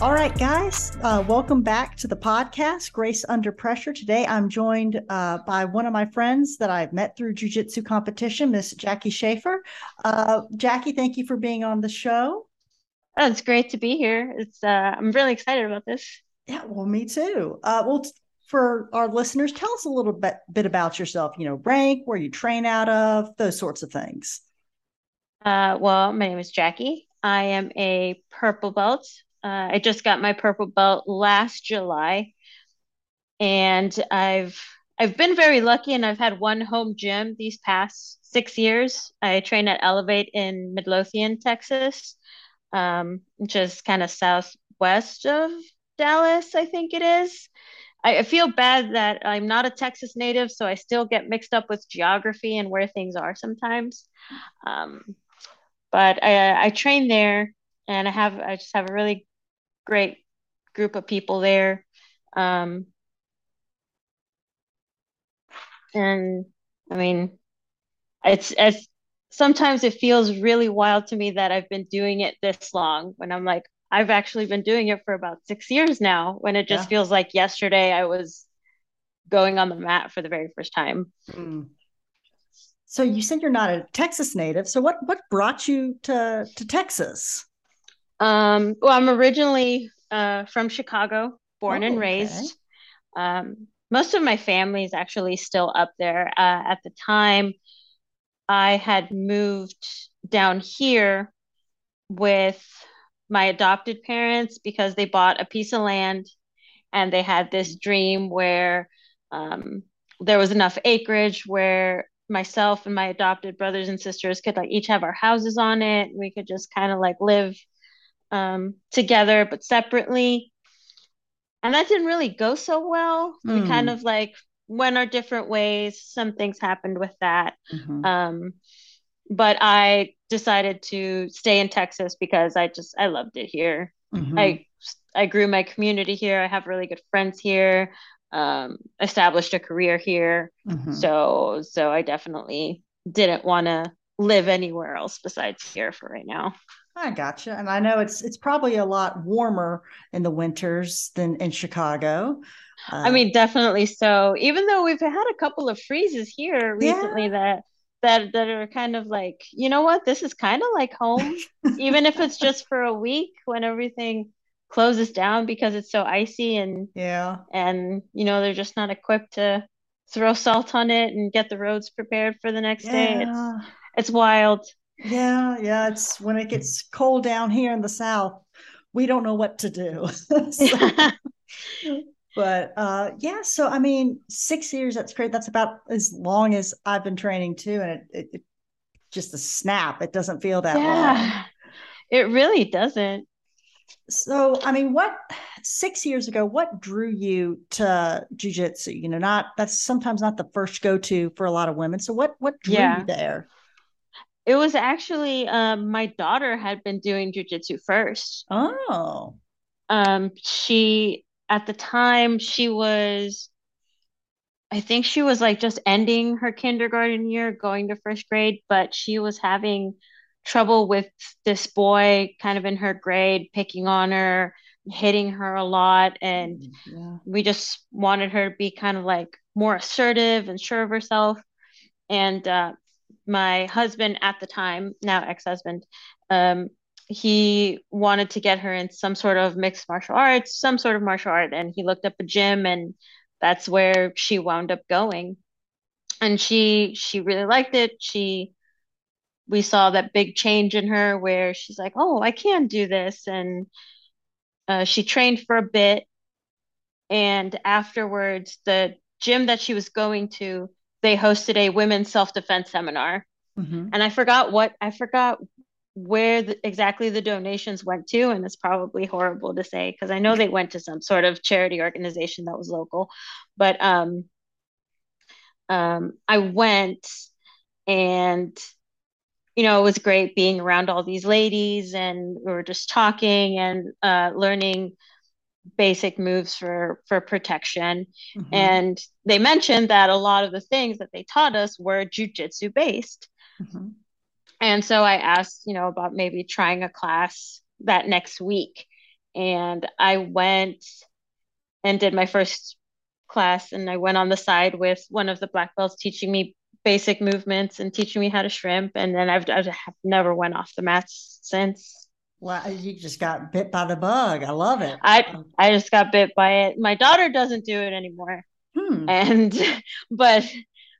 All right, guys, uh, welcome back to the podcast, Grace Under Pressure. Today, I'm joined uh, by one of my friends that I've met through Jiu Jitsu competition, Miss Jackie Shaeffer. Uh, Jackie, thank you for being on the show. Oh, it's great to be here. It's uh, I'm really excited about this. Yeah, well, me too. Uh, well, t- for our listeners, tell us a little bit, bit about yourself. You know, rank, where you train out of, those sorts of things. Uh, well, my name is Jackie. I am a purple belt uh, I just got my purple belt last July, and I've I've been very lucky, and I've had one home gym these past six years. I train at Elevate in Midlothian, Texas, um, which is kind of southwest of Dallas, I think it is. I, I feel bad that I'm not a Texas native, so I still get mixed up with geography and where things are sometimes. Um, but I, I train there, and I have I just have a really great group of people there. Um, and I mean, it's as sometimes it feels really wild to me that I've been doing it this long when I'm like, I've actually been doing it for about six years now, when it just yeah. feels like yesterday I was going on the mat for the very first time. Mm. So you said you're not a Texas native. So what what brought you to to Texas? Um, well, I'm originally uh, from Chicago, born oh, and raised. Okay. Um, most of my family is actually still up there. Uh, at the time, I had moved down here with my adopted parents because they bought a piece of land and they had this dream where um, there was enough acreage where myself and my adopted brothers and sisters could like each have our houses on it. We could just kind of like live um, together but separately. And that didn't really go so well. Mm. We hmm. kind of like went our different ways. Some things happened with that. Mm-hmm. Um, but I decided to stay in Texas because I just I loved it here. Mm-hmm. I I grew my community here. I have really good friends here. Um, established a career here. Mm-hmm. So so I definitely didn't want to live anywhere else besides here for right now. I gotcha. And I know it's it's probably a lot warmer in the winters than in Chicago. Uh, I mean, definitely so. Even though we've had a couple of freezes here recently yeah. that that that are kind of like, you know what, this is kind of like home, even if it's just for a week when everything closes down because it's so icy and yeah, and you know they're just not equipped to throw salt on it and get the roads prepared for the next yeah. day. It's it's wild. Yeah, yeah. It's when it gets cold down here in the south, we don't know what to do. so, but uh, yeah, so I mean, six years, that's great. That's about as long as I've been training too. And it, it, it just a snap. It doesn't feel that yeah, long. It really doesn't. So, I mean, what six years ago, what drew you to jujitsu? You know, not that's sometimes not the first go to for a lot of women. So, what what drew yeah. you there? It was actually um, my daughter had been doing jujitsu first. Oh. Um, she at the time she was, I think she was like just ending her kindergarten year, going to first grade, but she was having trouble with this boy kind of in her grade picking on her hitting her a lot and yeah. we just wanted her to be kind of like more assertive and sure of herself and uh, my husband at the time now ex-husband um, he wanted to get her in some sort of mixed martial arts some sort of martial art and he looked up a gym and that's where she wound up going. And she she really liked it. She we saw that big change in her where she's like oh i can do this. And uh, she trained for a bit. And afterwards the gym that she was going to they hosted a women's self-defense seminar mm-hmm. and i forgot what i forgot where the, exactly the donations went to and it's probably horrible to say because i know they went to some sort of charity organization that was local but um um i went and you know, it was great being around all these ladies and we were just talking and uh, learning basic moves for for protection. Mm-hmm. And they mentioned that a lot of the things that they taught us were jujitsu based. Mm-hmm. And so I asked, you know, about maybe trying a class that next week. And I went and did my first class and I went on the side with one of the black belts teaching me basic movements and teaching me how to shrimp. And then I've, I've never went off the mats since. Well, you just got bit by the bug. I love it. I I just got bit by it. My daughter doesn't do it anymore. Hmm. And but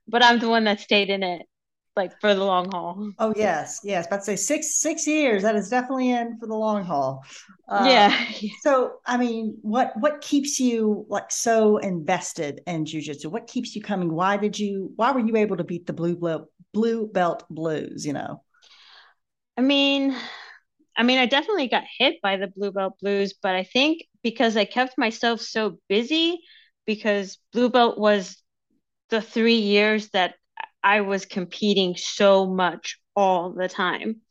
but I'm the one that stayed in it like for the long haul. Oh yes, yes. But say six six years. That is definitely in for the long haul. Uh, yeah. So I mean, what what keeps you like so invested in jujitsu? What keeps you coming? Why did you? Why were you able to beat the blue belt blue belt blues? You know. I mean, I mean, I definitely got hit by the blue belt blues, but I think because I kept myself so busy, because blue belt was the three years that I was competing so much all the time.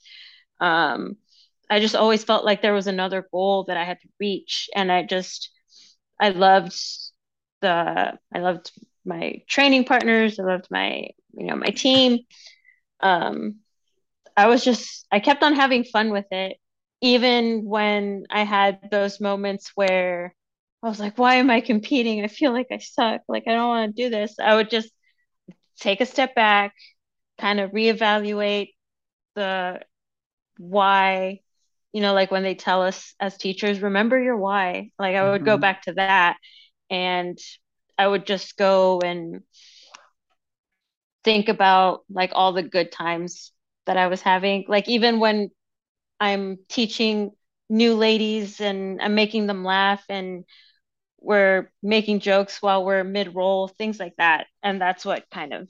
Um, I just always felt like there was another goal that I had to reach, and I just I loved the I loved my training partners. I loved my you know my team. Um, I was just I kept on having fun with it, even when I had those moments where I was like, why am I competing? I feel like I suck. Like I don't want to do this. I would just take a step back, kind of reevaluate the why, you know, like when they tell us as teachers, remember your why. Like I would mm-hmm. go back to that and I would just go and think about like all the good times that I was having. Like even when I'm teaching new ladies and I'm making them laugh and we're making jokes while we're mid roll, things like that. And that's what kind of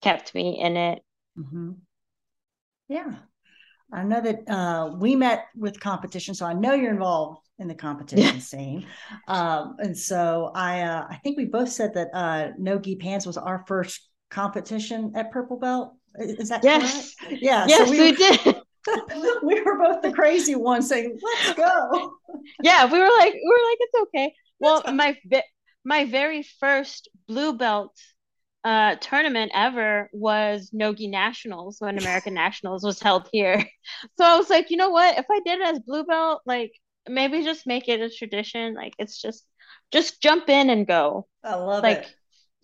kept me in it. Mm-hmm. Yeah. I know that uh, we met with competition, so I know you're involved in the competition scene. Um, and so I, uh, I think we both said that uh, No Gi Pans was our first competition at Purple Belt. Is that yes. correct? Yeah. Yes, so we, we did. we were both the crazy ones saying, "Let's go." Yeah, we were like, we were like, it's okay. Well, my my very first blue belt uh, tournament ever was Nogi Nationals when American Nationals was held here. So I was like, you know what? If I did it as blue belt, like maybe just make it a tradition. Like it's just just jump in and go. I love like, it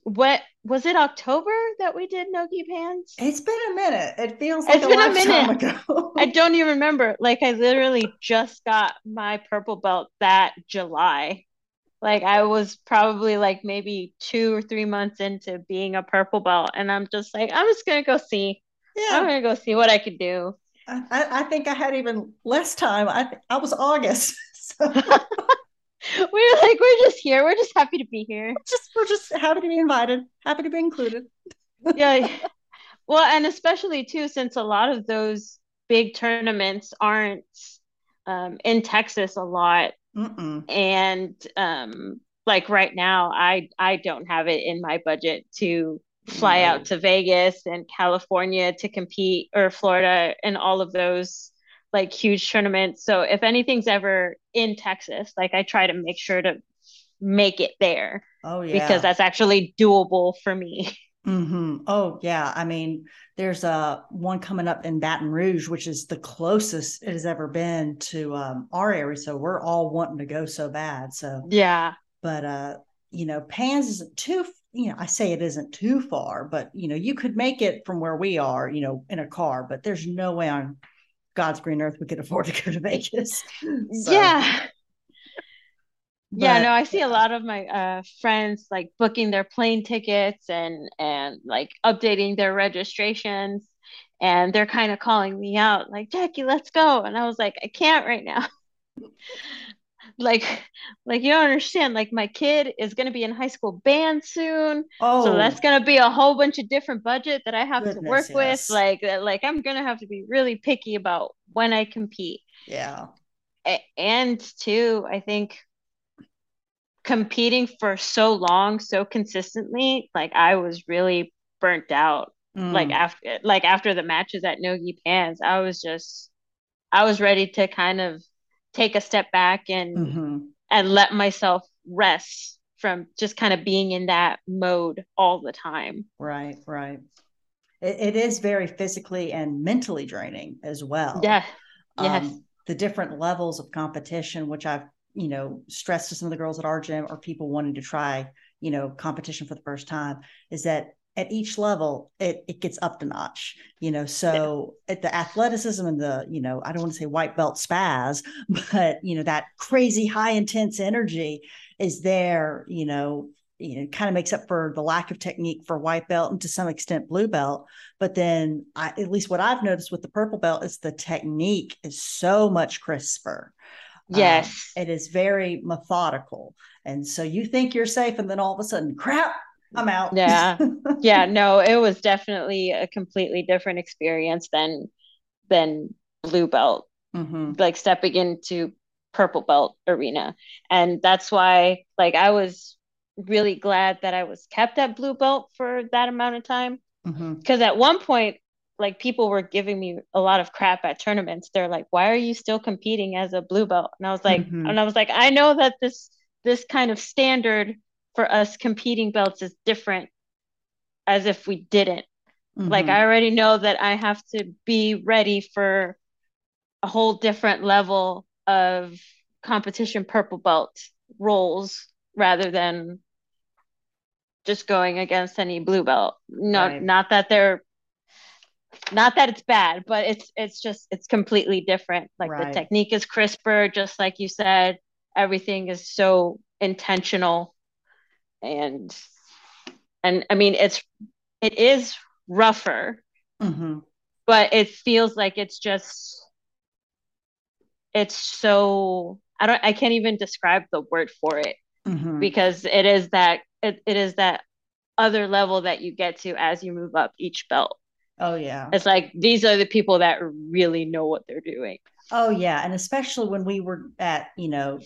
what was it October that we did Nogi Pans? It's been a minute. It feels like it's a been a minute. ago. I don't even remember. Like I literally just got my purple belt that July. Like I was probably like maybe two or three months into being a purple belt, and I'm just like, I'm just gonna go see. Yeah, I'm gonna go see what I could do. I, I think I had even less time. I I was August. So. we're like we're just here. We're just happy to be here. Just we're just happy to be invited happy to be included. Yeah. Well and especially too since a lot of those big tournaments aren't um, in texas a lot. Mm-mm. and um, like right now i i don't have it in my budget to fly no. out to vegas and california to compete or florida and all of those like huge tournaments. So if anything's ever in Texas, like I try to make sure to make it there. Oh yeah. Because that's actually doable for me. Mm-hmm. Oh yeah, I mean, there's a one coming up in Baton Rouge, which is the closest it has ever been to um, our area. So we're all wanting to go so bad. So yeah, but uh, you know, Pans isn't too. You know, I say it isn't too far, but you know, you could make it from where we are. You know, in a car, but there's no way on God's green earth we could afford to go to Vegas. So. Yeah, but, yeah no i see a lot of my uh, friends like booking their plane tickets and and like updating their registrations and they're kind of calling me out like jackie let's go and i was like i can't right now like like you don't understand like my kid is going to be in high school band soon oh so that's going to be a whole bunch of different budget that i have goodness, to work yes. with like like i'm going to have to be really picky about when i compete yeah and too i think competing for so long, so consistently, like I was really burnt out. Mm. Like after like after the matches at Nogi Pans, I was just I was ready to kind of take a step back and mm-hmm. and let myself rest from just kind of being in that mode all the time. Right, right. it, it is very physically and mentally draining as well. Yeah. Yes. Um, the different levels of competition, which I've you know stressed to some of the girls at our gym or people wanting to try you know competition for the first time is that at each level it, it gets up to notch you know so yeah. at the athleticism and the you know i don't want to say white belt spaz but you know that crazy high intense energy is there you know you know kind of makes up for the lack of technique for white belt and to some extent blue belt but then I, at least what i've noticed with the purple belt is the technique is so much crisper Yes. Um, it is very methodical. And so you think you're safe, and then all of a sudden, crap, I'm out. Yeah. yeah. No, it was definitely a completely different experience than than blue belt. Mm-hmm. Like stepping into purple belt arena. And that's why like I was really glad that I was kept at blue belt for that amount of time. Because mm-hmm. at one point like people were giving me a lot of crap at tournaments. They're like, "Why are you still competing as a blue belt?" And I was like, mm-hmm. and I was like, I know that this this kind of standard for us competing belts is different as if we didn't. Mm-hmm. Like I already know that I have to be ready for a whole different level of competition purple belt rolls rather than just going against any blue belt. Not right. not that they're not that it's bad but it's it's just it's completely different like right. the technique is crisper just like you said everything is so intentional and and i mean it's it is rougher mm-hmm. but it feels like it's just it's so i don't i can't even describe the word for it mm-hmm. because it is that it, it is that other level that you get to as you move up each belt Oh yeah. It's like these are the people that really know what they're doing. Oh yeah, and especially when we were at, you know,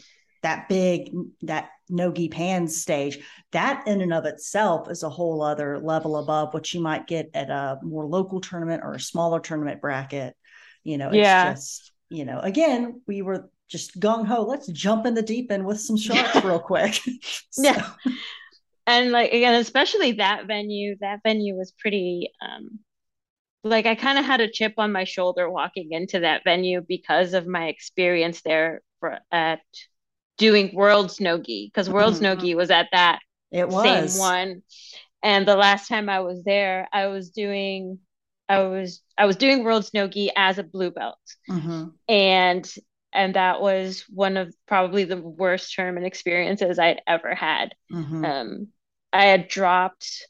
that big that nogi pan stage, that in and of itself is a whole other level above what you might get at a more local tournament or a smaller tournament bracket. You know, it's yeah. just, you know, again, we were just gung ho, let's jump in the deep end with some sharks real quick. so. Yeah. And like again, especially that venue, that venue was pretty um like I kind of had a chip on my shoulder walking into that venue because of my experience there for at doing World's Nogi because World's mm-hmm. Nogi was at that it was. same one. And the last time I was there, I was doing I was I was doing World's Nogi as a blue belt. Mm-hmm. And and that was one of probably the worst tournament experiences I'd ever had. Mm-hmm. Um, I had dropped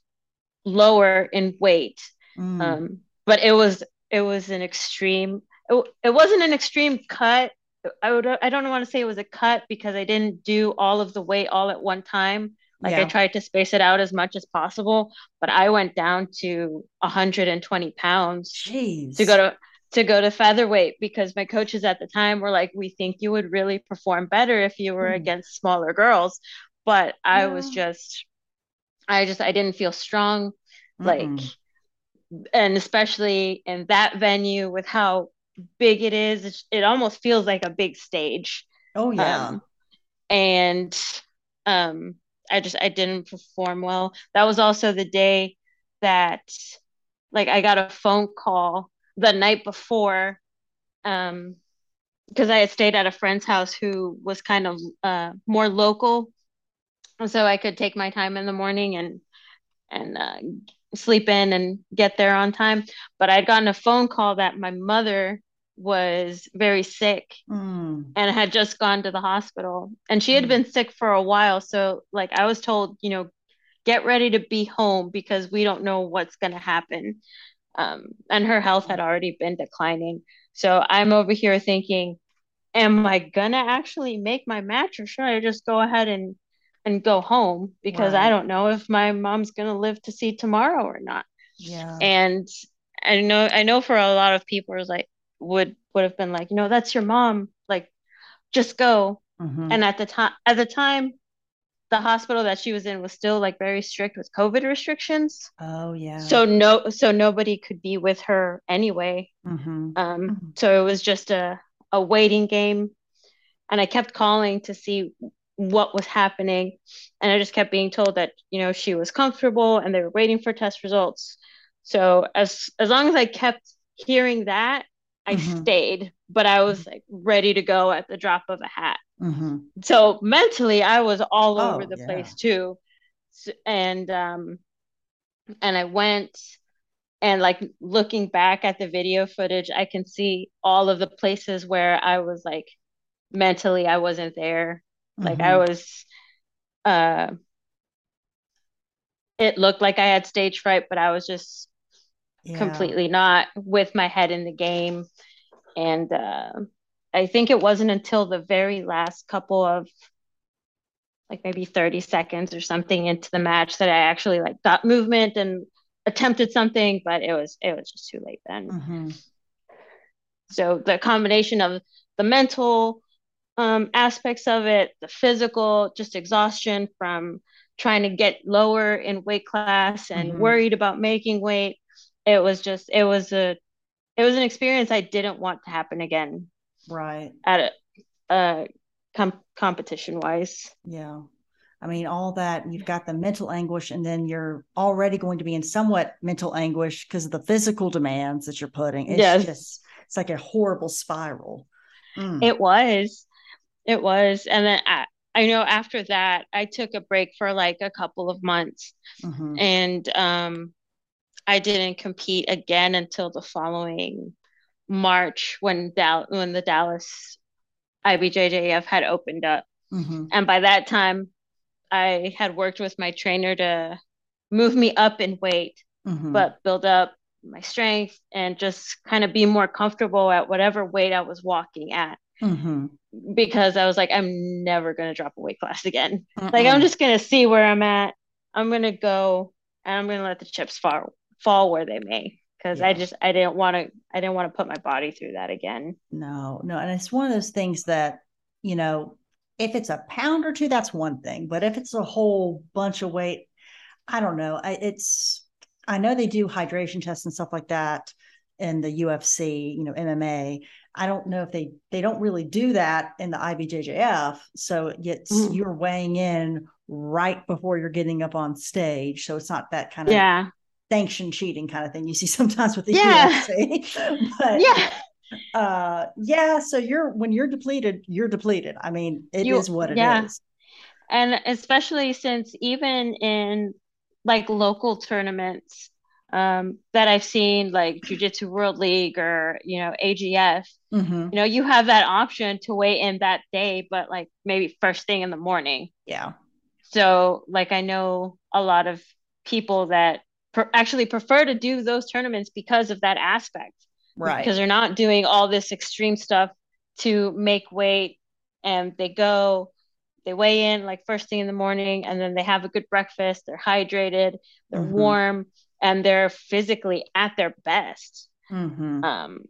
lower in weight. Mm. Um, but it was it was an extreme it, it wasn't an extreme cut i would i don't want to say it was a cut because i didn't do all of the weight all at one time like yeah. i tried to space it out as much as possible but i went down to 120 pounds Jeez. to go to to go to featherweight because my coaches at the time were like we think you would really perform better if you were mm. against smaller girls but i yeah. was just i just i didn't feel strong mm like and especially in that venue with how big it is, it almost feels like a big stage. Oh yeah. Um, and um, I just I didn't perform well. That was also the day that like I got a phone call the night before um because I had stayed at a friend's house who was kind of uh more local so I could take my time in the morning and and uh, sleep in and get there on time but I'd gotten a phone call that my mother was very sick mm. and had just gone to the hospital and she had mm. been sick for a while so like I was told you know get ready to be home because we don't know what's going to happen. Um, and her health had already been declining. So I'm over here thinking, am I going to actually make my match or should I just go ahead and, and go home because. I don't know if my mom's going to live to see tomorrow or not. Yeah. And I know, I know for a lot of people is like, would, would have been like, you know, that's your mom. Like, just go. Mm-hmm. And at the time, at the time, the hospital that she was in was still like very strict with COVID restrictions. Oh yeah. So no, so nobody could be with her anyway. Mm-hmm. Um, mm-hmm. so it was just a a waiting game, and I kept calling to see what was happening, and I just kept being told that you know she was comfortable and they were waiting for test results. So as as long as I kept hearing that, I mm-hmm. stayed, but I was like ready to go at the drop of a hat. Mm-hmm. So mentally, I was all oh, over the yeah. place too, and um, and I went and like looking back at the video footage, I can see all of the places where I was like mentally I wasn't there. Mm-hmm. Like I mm-hmm. was, uh, it looked like I had stage fright, but I was just yeah. completely not with my head in the game, and uh, I think it wasn't until the very last couple of like maybe 30 seconds or something into the match that I actually like got movement and attempted something, but it was it was just too late then. Mm-hmm. So the combination of the mental um, aspects of it, the physical, just exhaustion from trying to get lower in weight class and mm-hmm. worried about making weight. It was just it was a it was an experience I didn't want to happen again. Right. At a, uh com- competition wise. Yeah. I mean all that you've got the mental anguish and then you're already going to be in somewhat mental anguish because of the physical demands that you're putting. It's yes. just it's like a horrible spiral. Mm. it was. It was. And then I, I know after that i took a break for like a couple of months. Mm-hmm. and um i didn't compete again until the following March when Dal- when the Dallas IBJJF had opened up. Mm-hmm. And by that time, I had worked with my trainer to move me up in weight, mm-hmm. but build up my strength and just kind of be more comfortable at whatever weight I was walking at. Mm-hmm. Because I was like, I'm never going to drop a weight class again. Mm-mm. Like, I'm just going to see where I'm at. I'm going to go and I'm going to let the chips fall, fall where they may because yeah. I just I didn't want to I didn't want to put my body through that again. No, no, and it's one of those things that you know if it's a pound or two, that's one thing, but if it's a whole bunch of weight, I don't know. I, it's I know they do hydration tests and stuff like that in the UFC, you know, MMA. I don't know if they they don't really do that in the IBJJF. So it's mm. you're weighing in right before you're getting up on stage. So it's not that kind of yeah sanction cheating kind of thing you see sometimes with the yeah. UFC. but yeah. Uh yeah, so you're when you're depleted, you're depleted. I mean, it you, is what it yeah. is. And especially since even in like local tournaments um, that I've seen, like Jiu Jitsu World League or you know AGF, mm-hmm. you know, you have that option to wait in that day, but like maybe first thing in the morning. Yeah. So like I know a lot of people that actually prefer to do those tournaments because of that aspect. Right. Because they're not doing all this extreme stuff to make weight and they go, they weigh in like first thing in the morning and then they have a good breakfast, they're hydrated, they're mm-hmm. warm, and they're physically at their best. Mm-hmm. Um,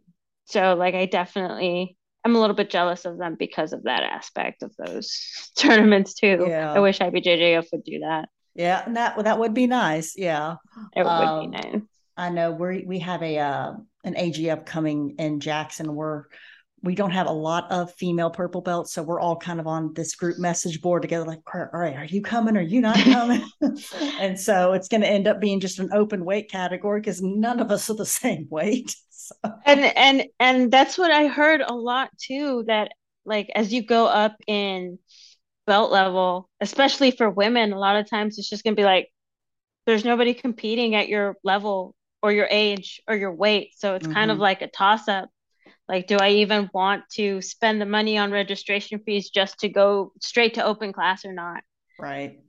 so like I definitely I'm a little bit jealous of them because of that aspect of those tournaments too. Yeah. I wish IBJJF would do that. Yeah, that that would be nice. Yeah, it would um, be nice. I know we we have a uh, an AGF coming in Jackson. We're we don't have a lot of female purple belts, so we're all kind of on this group message board together. Like, all right, are you coming? Are you not coming? and so it's going to end up being just an open weight category because none of us are the same weight. So. And and and that's what I heard a lot too. That like as you go up in belt level, especially for women, a lot of times it's just going to be like there's nobody competing at your level or your age or your weight. So it's mm-hmm. kind of mm-hmm. like a toss up. Like, do I even want to spend the money on registration fees just to go straight to open class or not? Right.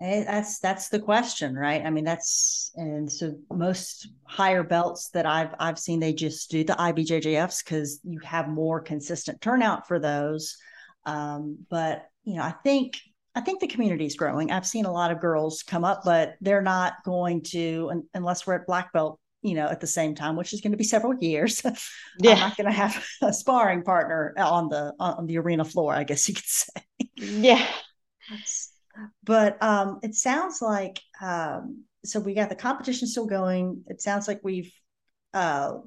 And that's that's the question, right? I mean, that's and so most higher belts that I've I've seen they just do the IBJJFs because you have more consistent turnout for those. Um, but you know, I think I think the community is growing. I've seen a lot of girls come up, but they're not going to unless we're at black belt, you know, at the same time, which is going to be several years. Yeah. I'm not going to have a sparring partner on the on the arena floor, I guess you could say. Yeah. But um, it sounds like um, so we got the competition still going. It sounds like we've uh,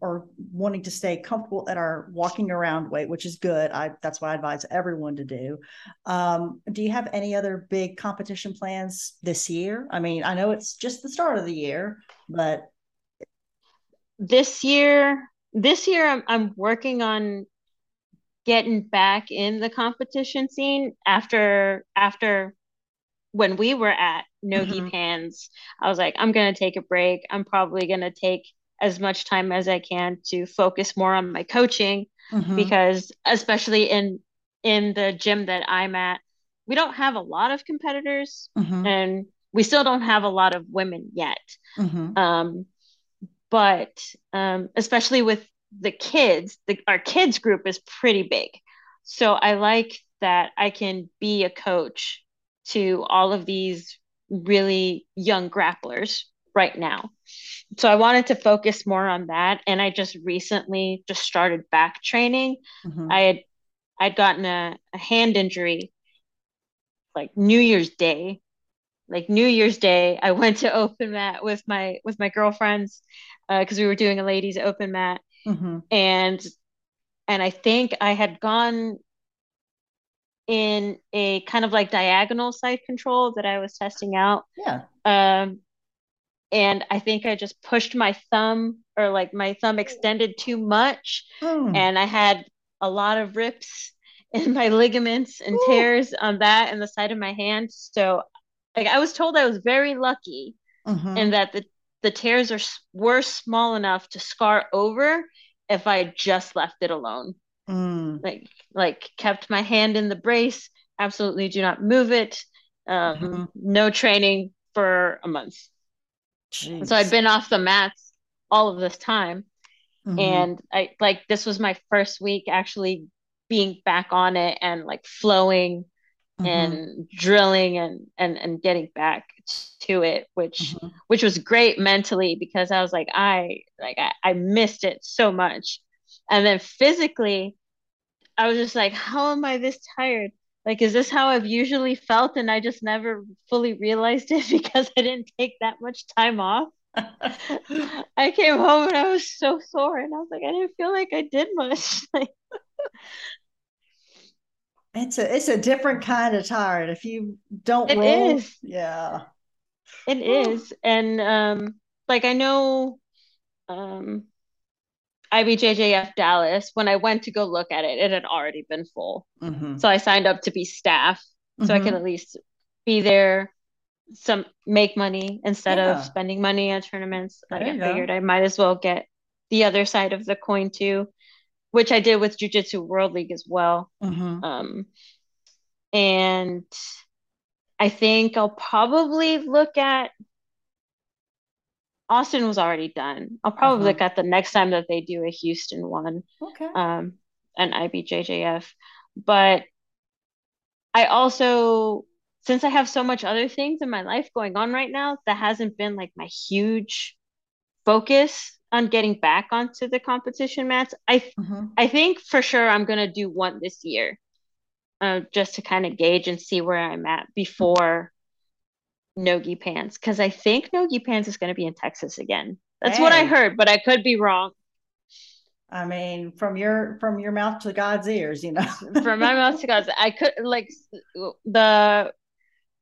are wanting to stay comfortable at our walking around weight, which is good. I that's what I advise everyone to do. Um, do you have any other big competition plans this year? I mean, I know it's just the start of the year, but this year, this year I'm I'm working on getting back in the competition scene after after when we were at Nogi mm-hmm. Pans. I was like, I'm gonna take a break. I'm probably gonna take as much time as I can to focus more on my coaching mm-hmm. because especially in in the gym that I'm at, we don't have a lot of competitors mm-hmm. and we still don't have a lot of women yet. Mm-hmm. Um, but um, especially with the kids, the, our kids group is pretty big. So I like that I can be a coach to all of these really young grapplers right now. So I wanted to focus more on that. And I just recently just started back training. Mm-hmm. I had I'd gotten a, a hand injury like New Year's Day. Like New Year's Day, I went to open mat with my with my girlfriends because uh, we were doing a ladies open mat, mm-hmm. and and I think I had gone in a kind of like diagonal side control that I was testing out. Yeah. Um, and I think I just pushed my thumb or like my thumb extended too much hmm. and I had a lot of rips in my ligaments and Ooh. tears on that and the side of my hand so like I was told I was very lucky mm-hmm. and that the the tears are were small enough to scar over if I just left it alone mm. like like kept my hand in the brace absolutely do not move it um, mm-hmm. no training for a month Jeez. So I'd been off the mats all of this time. Mm-hmm. And I like this was my first week actually being back on it and like flowing mm-hmm. and drilling and and and getting back to it which mm-hmm. which was great mentally because I was like I like I, I missed it so much. And then physically I was just like how am I this tired? Like is this how i've usually felt and i just never fully realized it because i didn't take that much time off? I came home and i was so sore and i was like i didn't feel like i did much. It's a it's a different kind of tired. If you don't it roll is. yeah. It is. And um like i know um IBJJF Dallas, when I went to go look at it, it had already been full. Mm-hmm. So I signed up to be staff so mm-hmm. I could at least be there, some make money instead yeah. of spending money at tournaments. Like I figured go. I might as well get the other side of the coin too, which I did with Jiu Jitsu World League as well. Mm-hmm. Um, and I think I'll probably look at Austin was already done. I'll probably uh-huh. look at the next time that they do a Houston one. Okay. Um, an IBJJF. But I also, since I have so much other things in my life going on right now, that hasn't been like my huge focus on getting back onto the competition mats. I mm-hmm. I think for sure I'm gonna do one this year, uh, just to kind of gauge and see where I'm at before Nogi Pans because I think Nogi Pans is going to be in Texas again. That's hey. what I heard, but I could be wrong. I mean, from your from your mouth to God's ears, you know. from my mouth to God's, I could like the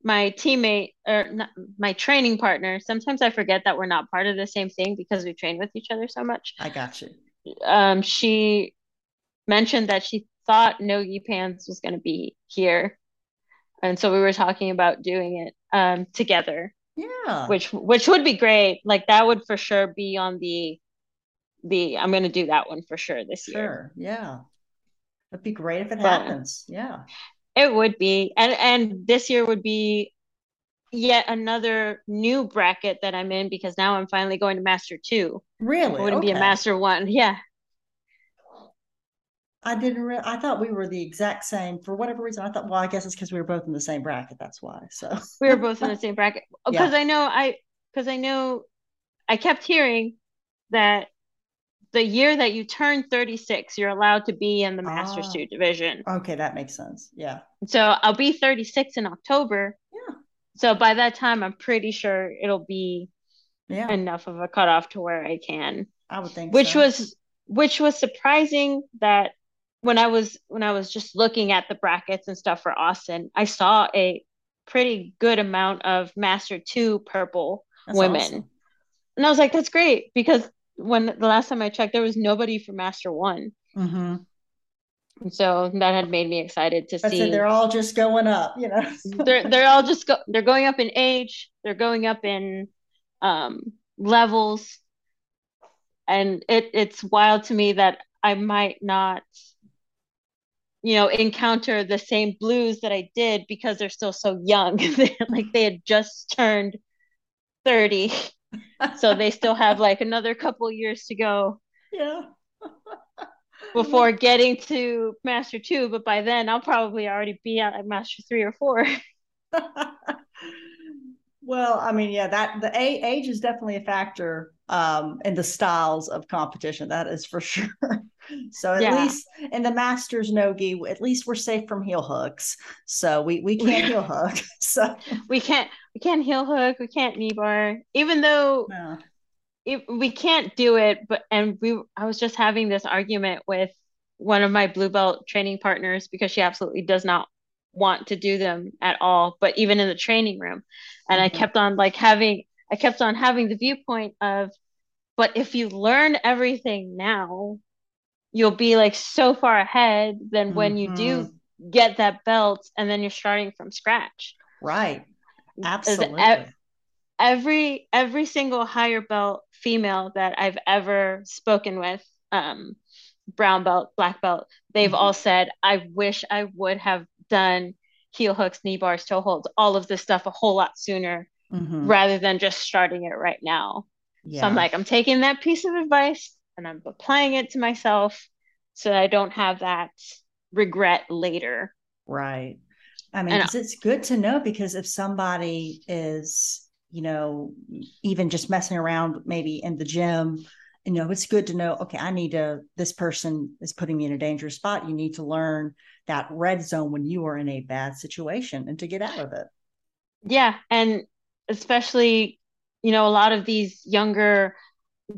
my teammate or not, my training partner. Sometimes I forget that we're not part of the same thing because we train with each other so much. I got you. Um, she mentioned that she thought Nogi Pans was going to be here, and so we were talking about doing it um together. Yeah, which which would be great. Like that would for sure be on the the I'm going to do that one for sure this sure. year. Yeah. It'd be great if it but happens. Yeah. It would be. And and this year would be yet another new bracket that I'm in because now I'm finally going to master 2. Really? It wouldn't okay. be a master 1. Yeah. I didn't re- I thought we were the exact same for whatever reason. I thought well, I guess it's because we were both in the same bracket. That's why. So we were both in the same bracket. Oh, because yeah. I know I because I know I kept hearing that the year that you turn 36, you're allowed to be in the Masters ah. 2 division. Okay, that makes sense. Yeah. So I'll be 36 in October. Yeah. So by that time, I'm pretty sure it'll be yeah. enough of a cutoff to where I can. I would think which so. was which was surprising that when I was when I was just looking at the brackets and stuff for Austin, I saw a pretty good amount of Master 2 purple that's women. Awesome. And I was like, that's great because when the last time I checked, there was nobody for Master One. Mm-hmm. So that had made me excited to see. they're all just going up, you know. they're they're all just go, they're going up in age. They're going up in um, levels, and it it's wild to me that I might not, you know, encounter the same blues that I did because they're still so young. like they had just turned thirty so they still have like another couple years to go. Yeah. before getting to Master 2, but by then I'll probably already be at Master 3 or 4. well, I mean, yeah, that the age is definitely a factor um, in the styles of competition. That is for sure. so at yeah. least in the Masters Nogi, at least we're safe from heel hooks. So we we can't heel hook. So we can't we can't heel hook. We can't knee bar. Even though no. it, we can't do it, but and we I was just having this argument with one of my blue belt training partners because she absolutely does not want to do them at all but even in the training room and mm-hmm. i kept on like having i kept on having the viewpoint of but if you learn everything now you'll be like so far ahead than mm-hmm. when you do mm-hmm. get that belt and then you're starting from scratch right absolutely every every single higher belt female that i've ever spoken with um brown belt black belt they've mm-hmm. all said i wish i would have done heel hooks, knee bars, toe holds, all of this stuff a whole lot sooner mm-hmm. rather than just starting it right now. Yeah. So I'm like, I'm taking that piece of advice and I'm applying it to myself so that I don't have that regret later. Right. I mean, it's good to know because if somebody is, you know, even just messing around maybe in the gym you know it's good to know okay i need to this person is putting me in a dangerous spot you need to learn that red zone when you are in a bad situation and to get out of it yeah and especially you know a lot of these younger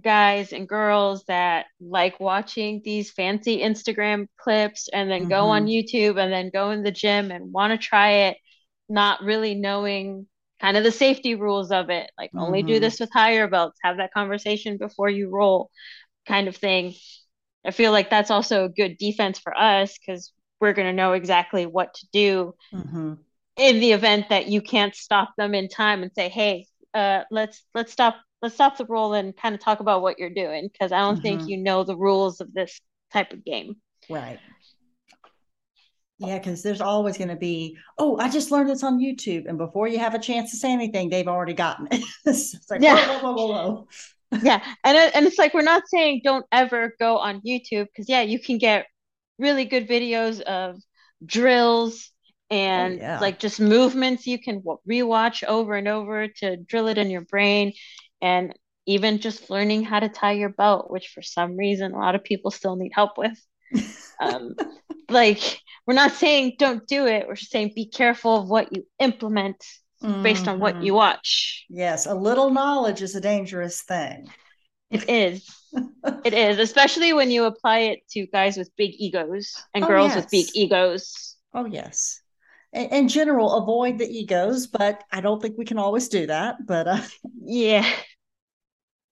guys and girls that like watching these fancy instagram clips and then mm-hmm. go on mm-hmm. youtube and then go in the gym and want to try it not really knowing kind of the safety rules of it like mm-hmm. only do mm-hmm. this with higher belts have that conversation before you roll kind of thing i feel like that's also a good defense for us because we're going to know exactly what to do mm-hmm. In the event that you can't stop them in time and say hey uh, let's let's stop let's stop the roll and kind of talk about what you're doing because i don't mm-hmm. think you know the rules of this type of game right yeah, because there's always going to be, oh, I just learned this on YouTube. And before you have a chance to say anything, they've already gotten it. it's like, yeah. Whoa, whoa, whoa, yeah. And, it, and it's like, we're not saying don't ever go on YouTube because, yeah, you can get really good videos of drills and oh, yeah. like just movements you can rewatch over and over to drill it in your brain. And even just learning how to tie your belt, which for some reason a lot of people still need help with. um, like we're not saying don't do it. We're just saying be careful of what you implement mm-hmm. based on what you mm-hmm. watch. Yes, a little knowledge is a dangerous thing. It is. it is, especially when you apply it to guys with big egos and oh, girls yes. with big egos. Oh, yes. In, general, avoid the egos, but I don't think we can always do that. But uh, yeah.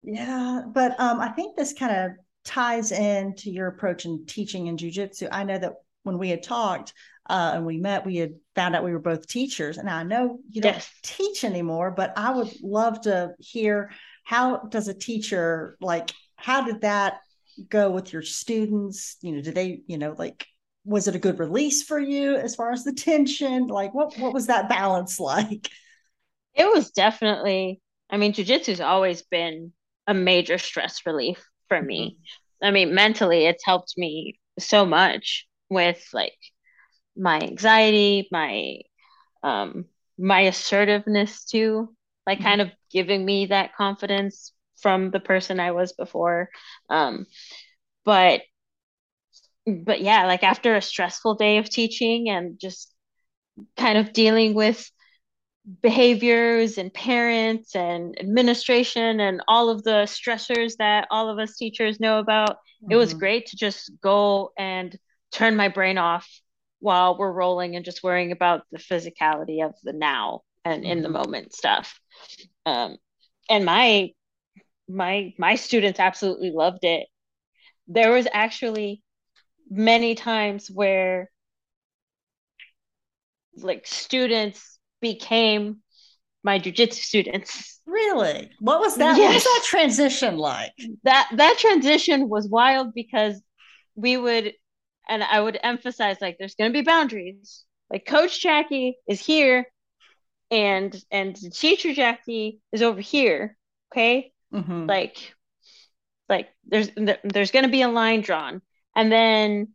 Yeah. But um, I think this kind of ties into your approach in teaching in jujitsu. I know that when we had talked uh, and we met, we had found out we were both teachers. And I know you don't yes. teach anymore, but I would love to hear how does a teacher like how did that go with your students you know do they you know like was it a good release for you as far as the tension like what what was that balance like it was definitely i mean jiu-jitsu's always been a major stress relief for me mm-hmm. i mean mentally it's helped me so much with like my anxiety my um my assertiveness too like mm-hmm. kind of giving me that confidence from the person I was before. Um, but but yeah, like after a stressful day of teaching and just kind of dealing with behaviors and parents and administration and all of the stressors that all of us teachers know about, mm-hmm. it was mm-hmm. great to just go and turn my brain off while we're rolling and just worrying about the physicality of the now and mm-hmm. in the mm-hmm. moment stuff um, and my my my students absolutely loved it there was actually many times where like students became my jujitsu students. Really? What was that? Yes. What was that transition like? That that transition was wild because we would and I would emphasize like there's gonna be boundaries. Like Coach Jackie is here and and teacher Jackie is over here. Okay, mm-hmm. like like there's there's going to be a line drawn, and then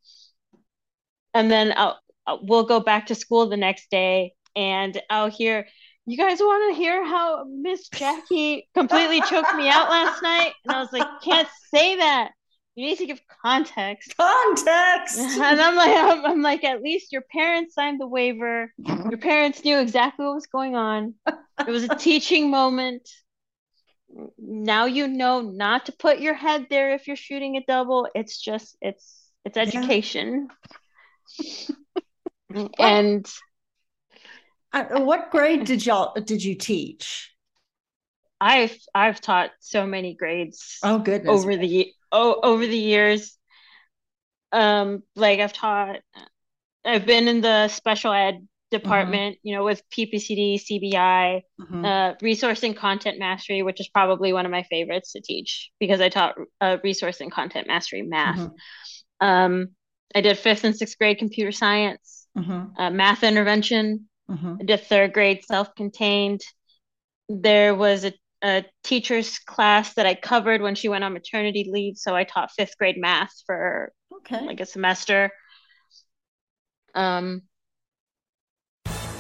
and then I'll, we'll go back to school the next day, and I'll hear. You guys want to hear how Miss Jackie completely choked me out last night? And I was like, can't say that you need to give context. Context. And I'm like, I'm, I'm, like, at least your parents signed the waiver. Your parents knew exactly what was going on. It was a teaching moment. Now you know not to put your head there if you're shooting a double. It's just it's it's education. Yeah. and uh, what grade did y'all did you teach? I've I've taught so many grades. Oh goodness! Over the oh, over the years, um, like I've taught, I've been in the special ed department, mm-hmm. you know, with PPCD, CBI, mm-hmm. uh, resource and content mastery, which is probably one of my favorites to teach because I taught uh, resource and content mastery math. Mm-hmm. Um, I did fifth and sixth grade computer science, mm-hmm. uh, math intervention. Mm-hmm. I did third grade self contained. There was a a teacher's class that I covered when she went on maternity leave. So I taught fifth grade math for okay. like a semester. Um,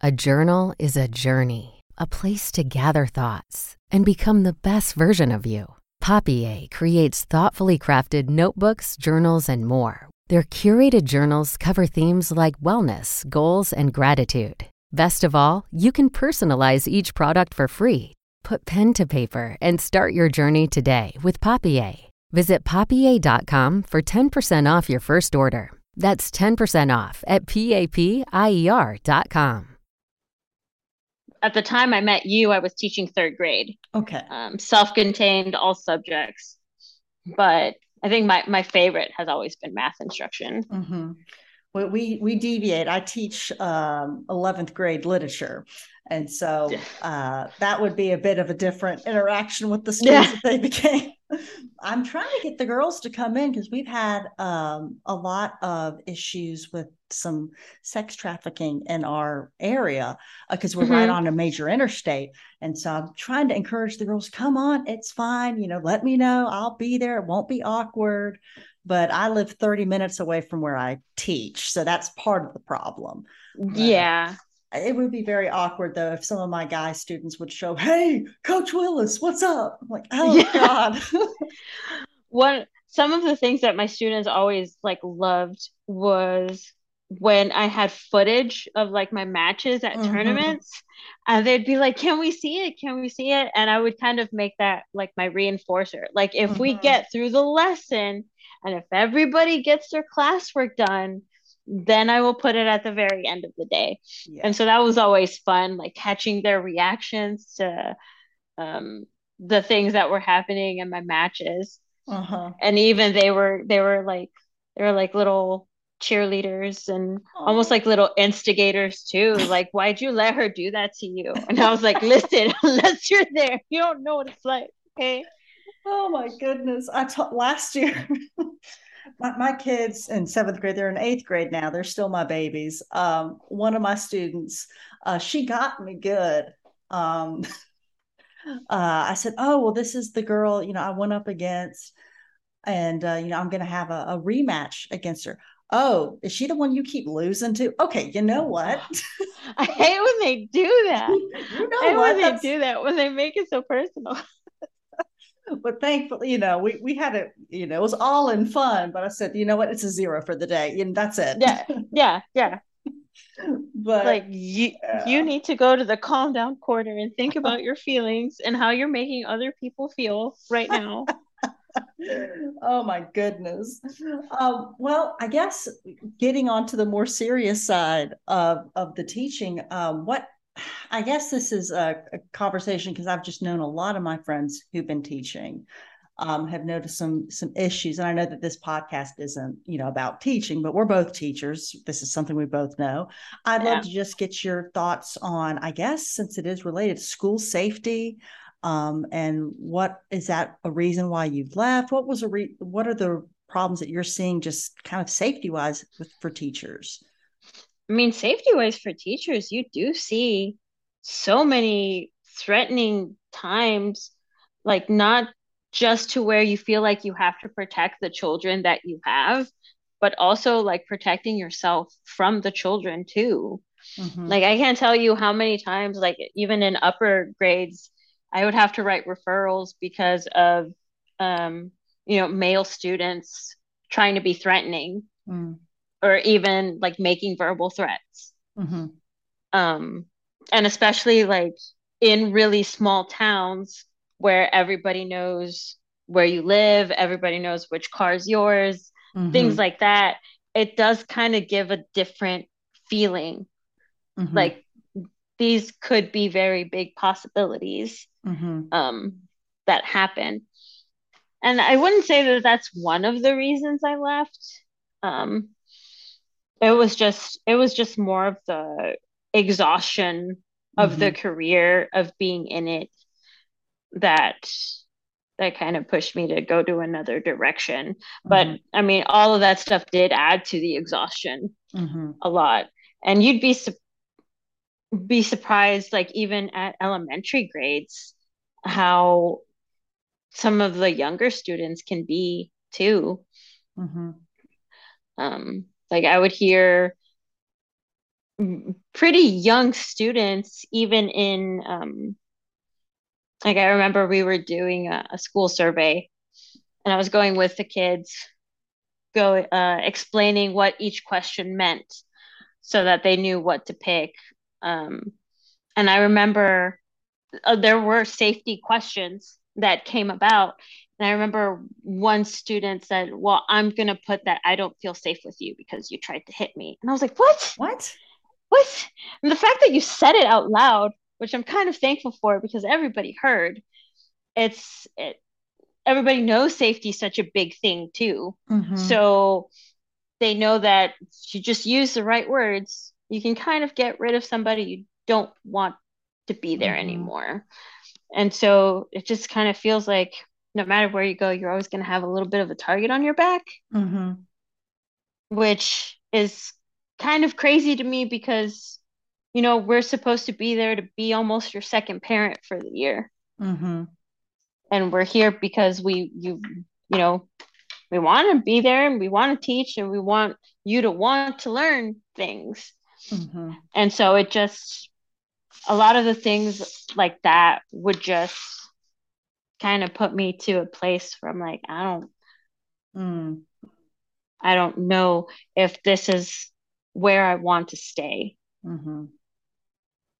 A journal is a journey, a place to gather thoughts and become the best version of you. Papier creates thoughtfully crafted notebooks, journals, and more. Their curated journals cover themes like wellness, goals, and gratitude. Best of all, you can personalize each product for free. Put pen to paper and start your journey today with Papier. Visit papier.com for 10% off your first order. That's 10% off at papier.com at the time I met you, I was teaching third grade. Okay. Um, self-contained, all subjects, but I think my my favorite has always been math instruction. Mm-hmm. Well, we we deviate. I teach um, 11th grade literature, and so uh, that would be a bit of a different interaction with the students yeah. that they became. I'm trying to get the girls to come in because we've had um, a lot of issues with some sex trafficking in our area because uh, we're mm-hmm. right on a major interstate. And so I'm trying to encourage the girls, come on, it's fine. You know, let me know. I'll be there. It won't be awkward. But I live 30 minutes away from where I teach. So that's part of the problem. Yeah. It would be very awkward though if some of my guy students would show, "Hey, Coach Willis, what's up?" I'm like, "Oh yeah. God." One some of the things that my students always like loved was when I had footage of like my matches at mm-hmm. tournaments, and they'd be like, "Can we see it? Can we see it?" And I would kind of make that like my reinforcer. Like if mm-hmm. we get through the lesson, and if everybody gets their classwork done, then I will put it at the very end of the day. Yeah. And so that was always fun, like catching their reactions to um, the things that were happening in my matches. Uh-huh. And even they were they were like they were like little cheerleaders and almost like little instigators too. Like, why'd you let her do that to you? And I was like, listen, unless you're there, you don't know what it's like. Okay. Oh my goodness. I taught last year my, my kids in seventh grade, they're in eighth grade now. They're still my babies. Um, one of my students, uh, she got me good. Um, uh, I said, "Oh, well, this is the girl you know I went up against, and uh, you know I'm going to have a, a, rematch against her." Oh, is she the one you keep losing to? Okay, you know what? I hate when they do that. you know I hate what? when That's... they do that when they make it so personal. but thankfully, you know, we we had it, you know, it was all in fun. But I said, you know what, it's a zero for the day, and that's it. Yeah, yeah, yeah. but like you yeah. you need to go to the calm down corner and think about your feelings and how you're making other people feel right now. oh my goodness. Um, well, I guess getting on to the more serious side of of the teaching, um, what I guess this is a, a conversation because I've just known a lot of my friends who've been teaching um, have noticed some some issues, and I know that this podcast isn't you know about teaching, but we're both teachers. This is something we both know. I'd yeah. love to just get your thoughts on, I guess, since it is related to school safety, um, and what is that a reason why you've left? What was a re- what are the problems that you're seeing, just kind of safety wise, for teachers? I mean, safety wise for teachers, you do see so many threatening times, like not just to where you feel like you have to protect the children that you have, but also like protecting yourself from the children too. Mm-hmm. Like, I can't tell you how many times, like, even in upper grades, I would have to write referrals because of, um, you know, male students trying to be threatening. Mm or even like making verbal threats. Mm-hmm. Um, and especially like in really small towns where everybody knows where you live, everybody knows which car is yours, mm-hmm. things like that. It does kind of give a different feeling. Mm-hmm. Like these could be very big possibilities mm-hmm. um, that happen. And I wouldn't say that that's one of the reasons I left. Um, it was just it was just more of the exhaustion of mm-hmm. the career of being in it that that kind of pushed me to go to another direction mm-hmm. but i mean all of that stuff did add to the exhaustion mm-hmm. a lot and you'd be su- be surprised like even at elementary grades how some of the younger students can be too mm-hmm. um like I would hear pretty young students, even in um, like I remember we were doing a, a school survey, and I was going with the kids, go uh, explaining what each question meant, so that they knew what to pick. Um, and I remember uh, there were safety questions that came about and I remember one student said, Well, I'm going to put that I don't feel safe with you because you tried to hit me. And I was like, What? What? What? And the fact that you said it out loud, which I'm kind of thankful for because everybody heard, it's, it, everybody knows safety is such a big thing too. Mm-hmm. So they know that if you just use the right words, you can kind of get rid of somebody you don't want to be there mm-hmm. anymore. And so it just kind of feels like no matter where you go, you're always going to have a little bit of a target on your back, mm-hmm. which is kind of crazy to me because, you know, we're supposed to be there to be almost your second parent for the year. Mm-hmm. And we're here because we, you, you know, we want to be there and we want to teach and we want you to want to learn things. Mm-hmm. And so it just, a lot of the things like that would just kind of put me to a place where I'm like, I don't, mm. I don't know if this is where I want to stay. Mm-hmm.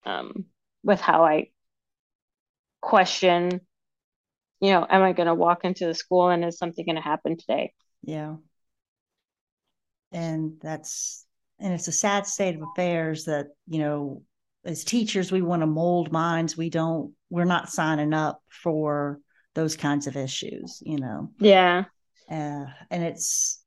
Um, with how I question, you know, am I going to walk into the school and is something going to happen today? Yeah. And that's, and it's a sad state of affairs that, you know, as teachers, we want to mold minds. We don't, we're not signing up for those kinds of issues, you know? Yeah. Uh, and it's,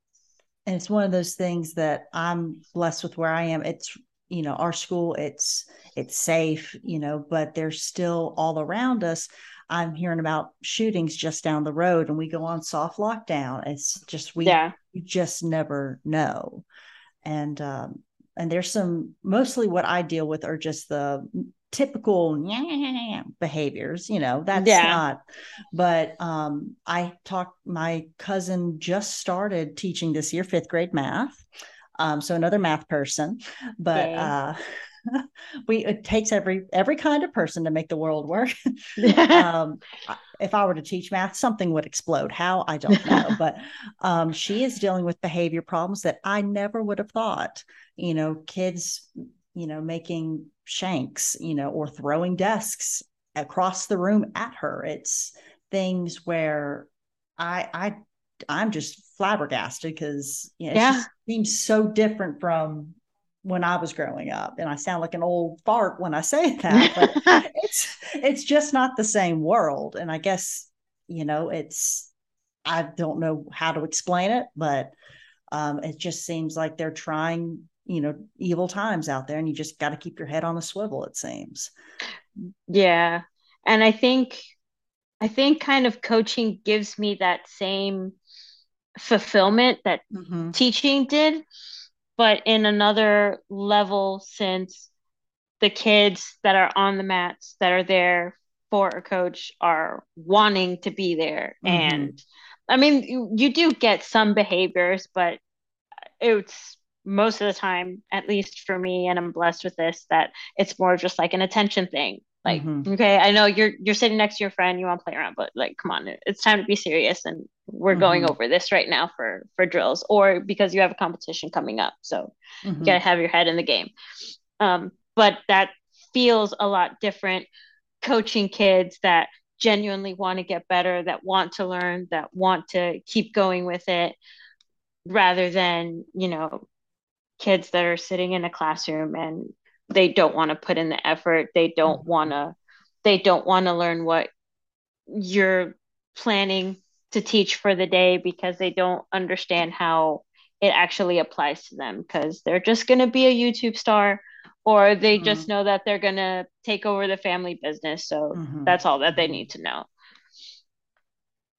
and it's one of those things that I'm blessed with where I am. It's, you know, our school, it's, it's safe, you know, but there's still all around us. I'm hearing about shootings just down the road and we go on soft lockdown. It's just, we, yeah. you just never know. And, um, and there's some mostly what I deal with are just the typical behaviors you know that's yeah. not but um i talked my cousin just started teaching this year fifth grade math um so another math person but okay. uh we it takes every every kind of person to make the world work um if i were to teach math something would explode how i don't know but um she is dealing with behavior problems that i never would have thought you know kids you know making shanks you know or throwing desks across the room at her it's things where i i i'm just flabbergasted because you know, yeah. it just seems so different from when I was growing up. And I sound like an old fart when I say that, but it's it's just not the same world. And I guess, you know, it's I don't know how to explain it, but um, it just seems like they're trying, you know, evil times out there and you just got to keep your head on a swivel, it seems. Yeah. And I think I think kind of coaching gives me that same fulfillment that mm-hmm. teaching did but in another level since the kids that are on the mats that are there for a coach are wanting to be there Mm-hmm. and i mean you, you do get some behaviors but it's most of the time at least for me and i'm blessed with this that it's more just like an attention thing like Mhm. okay i know you're you're sitting next to your friend you want to play around but like come on it's time to be serious and we're going Mhm. over this right now for for drills or because you have a competition coming up so Mhm. you got to have your head in the game um but that feels a lot different coaching kids that genuinely want to get better that want to learn that want to keep going with it rather than you know kids that are sitting in a classroom and they don't want to put in the effort they don't Mhm. want to they don't want to learn what you're planning to teach for the day because they don't understand how it actually applies to them because they're just going to be a YouTube star or they Mhm. just know that they're going to take over the family business so Mhm. that's all that they Mhm. need to know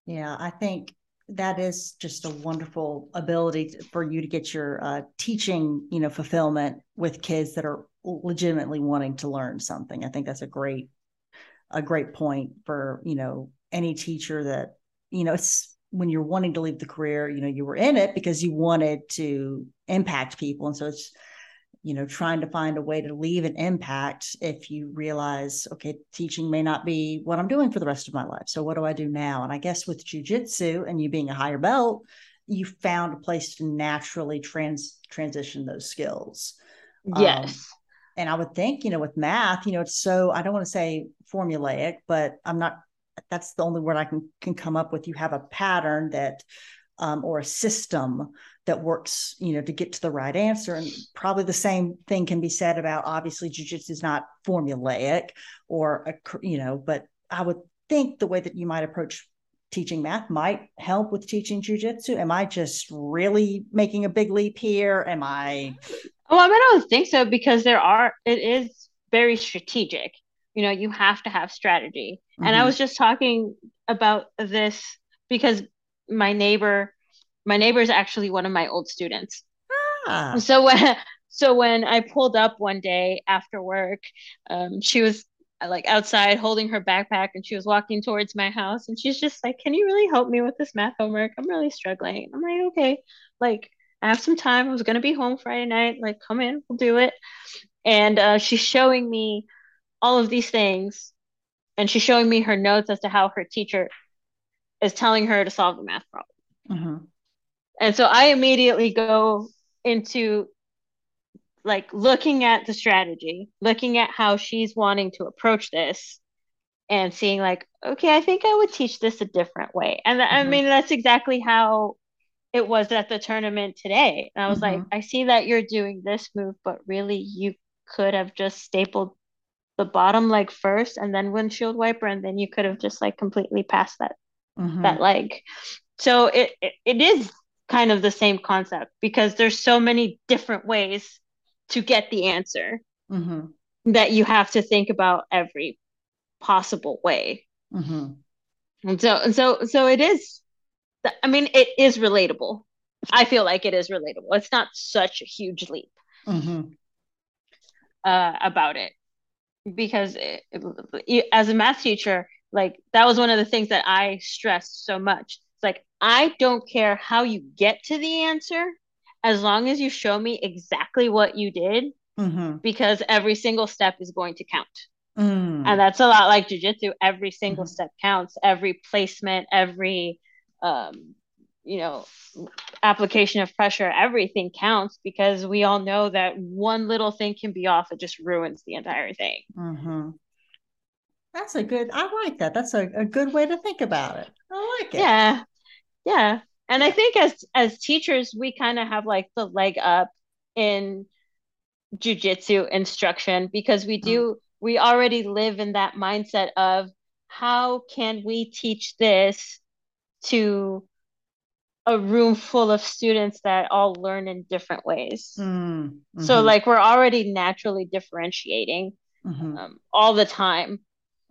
Yeah, I think that is just a wonderful ability for you to get your uh, teaching, you know, fulfillment with kids that are legitimately wanting to learn something. I think that's a great, a great point for you know any teacher that you know it's when you're wanting to leave the career, you know, you were in it because you wanted to impact people, and so it's you know trying to find a way to leave an impact if you realize okay teaching may not be what i'm doing for the rest of my life. So what do i do now? And i guess with jujitsu and you being a higher belt you found a place to naturally trans transition those skills. Yes. and i would think you know with math you know it's so i don't want to say formulaic but i'm not that's the only word i can can come up with. You have a pattern that um, or a system that works, you know, to get to the right answer. And probably the same thing can be said about obviously jujitsu is not formulaic or, a, you know, but I would think the way that you might approach teaching math might help with teaching jujitsu. Am I just really making a big leap here? Am I? Oh, I don't think so because there are, it is very strategic. you know you have to have strategy mm-hmm. and i mm-hmm. was just talking about this because my neighbor my neighbor is actually one of my old students. Ah. so when so when i pulled up one day after work um, she was like outside holding her backpack and she was walking towards my house and she's just like can you really help me with this math homework? I'm really struggling. I'm like okay like i have some time. I was going to be home friday night. Like come in. We'll do it. And uh, she's showing me all of these things and she's showing me her notes as to how her teacher is telling her to solve the math problem. Mm-hmm. And so i immediately go into like looking at the strategy looking at how she's wanting to approach this and seeing like okay i think i would teach this a different way and mm-hmm. i mean that's exactly how it was at the tournament today and i was mm-hmm. like i see that you're doing this move but really you could have just stapled the bottom leg first and then windshield wiper and then you could have just like completely passed that mm-hmm. that leg so it, it it is kind of the same concept because there's so many different ways to get the answer mm-hmm. that you have to think about every possible way mm-hmm. and so and so so it is i mean it is relatable i feel like it is relatable it's not such a huge leap mm-hmm uh, about it because it, it, as a math teacher, like that was one of the things that I stressed so much. It's like I don't care how you get to the answer, as long as you show me exactly what you did, mm-hmm. because every single step is going to count. Mm. And that's a lot like jujitsu. Every single mm-hmm. step counts. Every placement, every um, you know application of pressure everything counts because we all know that one little thing can be off it just ruins the entire thing mm-hmm. that's a good i like that that's a, a good way to think about it i like it yeah yeah and i think as as teachers we kind of have like the leg up in jujitsu instruction because we do mm. we already live in that mindset of how can we teach this to a room full of students that all learn in different ways. Mm, hmm So, like, we're already naturally differentiating mm-hmm. um, all the time.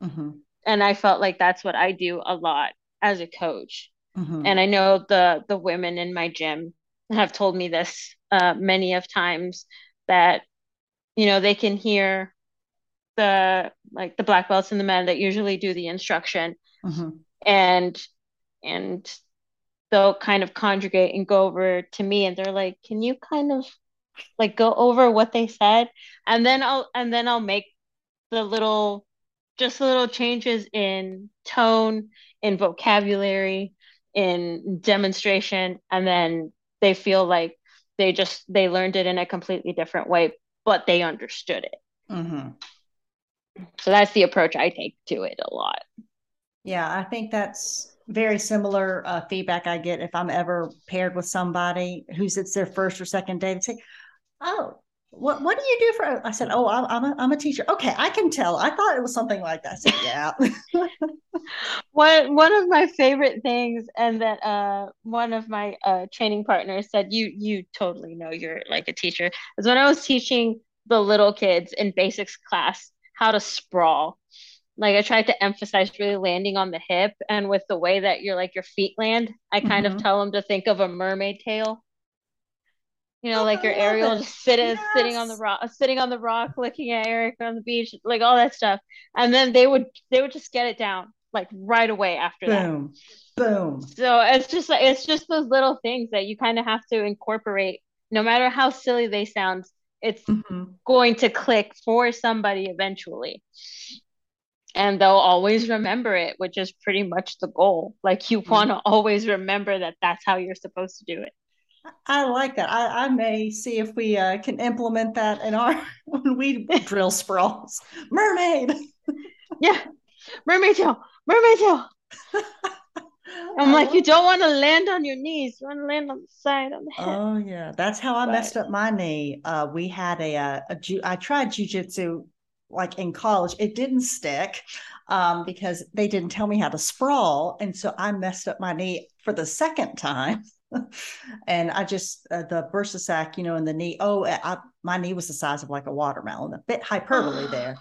Mm-hmm. And I felt like that's what I do a lot as a coach. Mm-hmm. And I know the the women in my gym have told me this uh, many of times that you know they can hear the like the black belts and the men that usually do the instruction mm-hmm. and and they'll kind of conjugate and go over to me and they're like can you kind of like go over what they said and then i'll and then i'll make the little just little changes in tone in vocabulary in demonstration and then they feel like they just they learned it in a completely different way but they understood it mm-hmm. so that's the approach i take to it a lot yeah i think that's very similar uh, feedback I get if I'm ever paired with somebody who's it's their first or second day. They say, "Oh, what what do you do for?" I said, "Oh, I'm I'm a, I'm a teacher." Okay, I can tell. I thought it was something like that. I said, "Yeah." one one of my favorite things, and that uh, one of my uh, training partners said, "You you totally know you're like a teacher." Is when I was teaching the little kids in basics class how to sprawl like I tried to emphasize really landing on the hip and with the way that your like your feet land, I kind mm-hmm. of tell them to think of a mermaid tail. You know, oh, like your Ariel just sitting yes. sitting on the rock, sitting on the rock, looking at Eric on the beach, like all that stuff. And then they would they would just get it down like right away after Boom. that. Boom. Boom. So it's just like it's just those little things that you kind of have to incorporate, no matter how silly they sound. It's mm-hmm. going to click for somebody eventually and they'll always remember it which is pretty much the goal like you mm-hmm. want to always remember that that's how you're supposed to do it i like that i, I may see if we uh, can implement that in our when we drill sprawls mermaid yeah mermaid tail mermaid tail I'm like, you don't want to land on your knees. You want to land on the side, on the head. Oh yeah, that's how I messed up my knee. Uh, we had a, uh, a, a ju- I tried jujitsu like in college, it didn't stick um, because they didn't tell me how to sprawl. And so I messed up my knee for the second time. and I just, uh, the bursa sac, you know, in the knee, oh, I, my knee was the size of like a watermelon, a bit hyperbole there.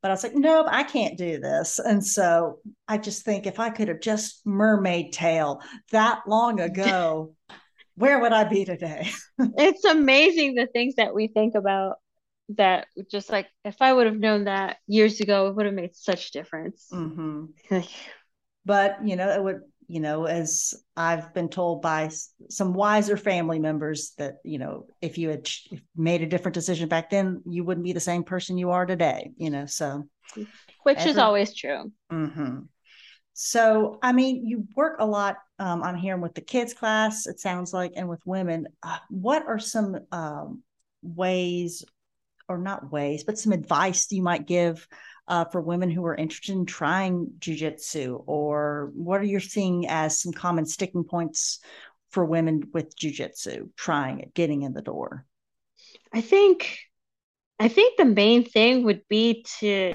but I was like, nope, I can't do this. And so I just think if I could have just mermaid tail that long ago, where would I be today? it's amazing the things that we think about that just like if I would have known that years ago, it would have made such difference. Mm-hmm. but you know, it would you know, as I've been told by some wiser family members that, you know, if you had made a different decision back then, you wouldn't be the same person you are today, you know, so. Which ever, is always true. Mm-hmm. So, I mean, you work a lot. Um, I'm hearing with the kids class, it sounds like, and with women. Uh, what are some um, ways, or not ways, but some advice you might give uh, for women who are interested in trying jujitsu, or what are you seeing as some common sticking points for women with jujitsu trying it, getting in the door? I think, I think the main thing would be to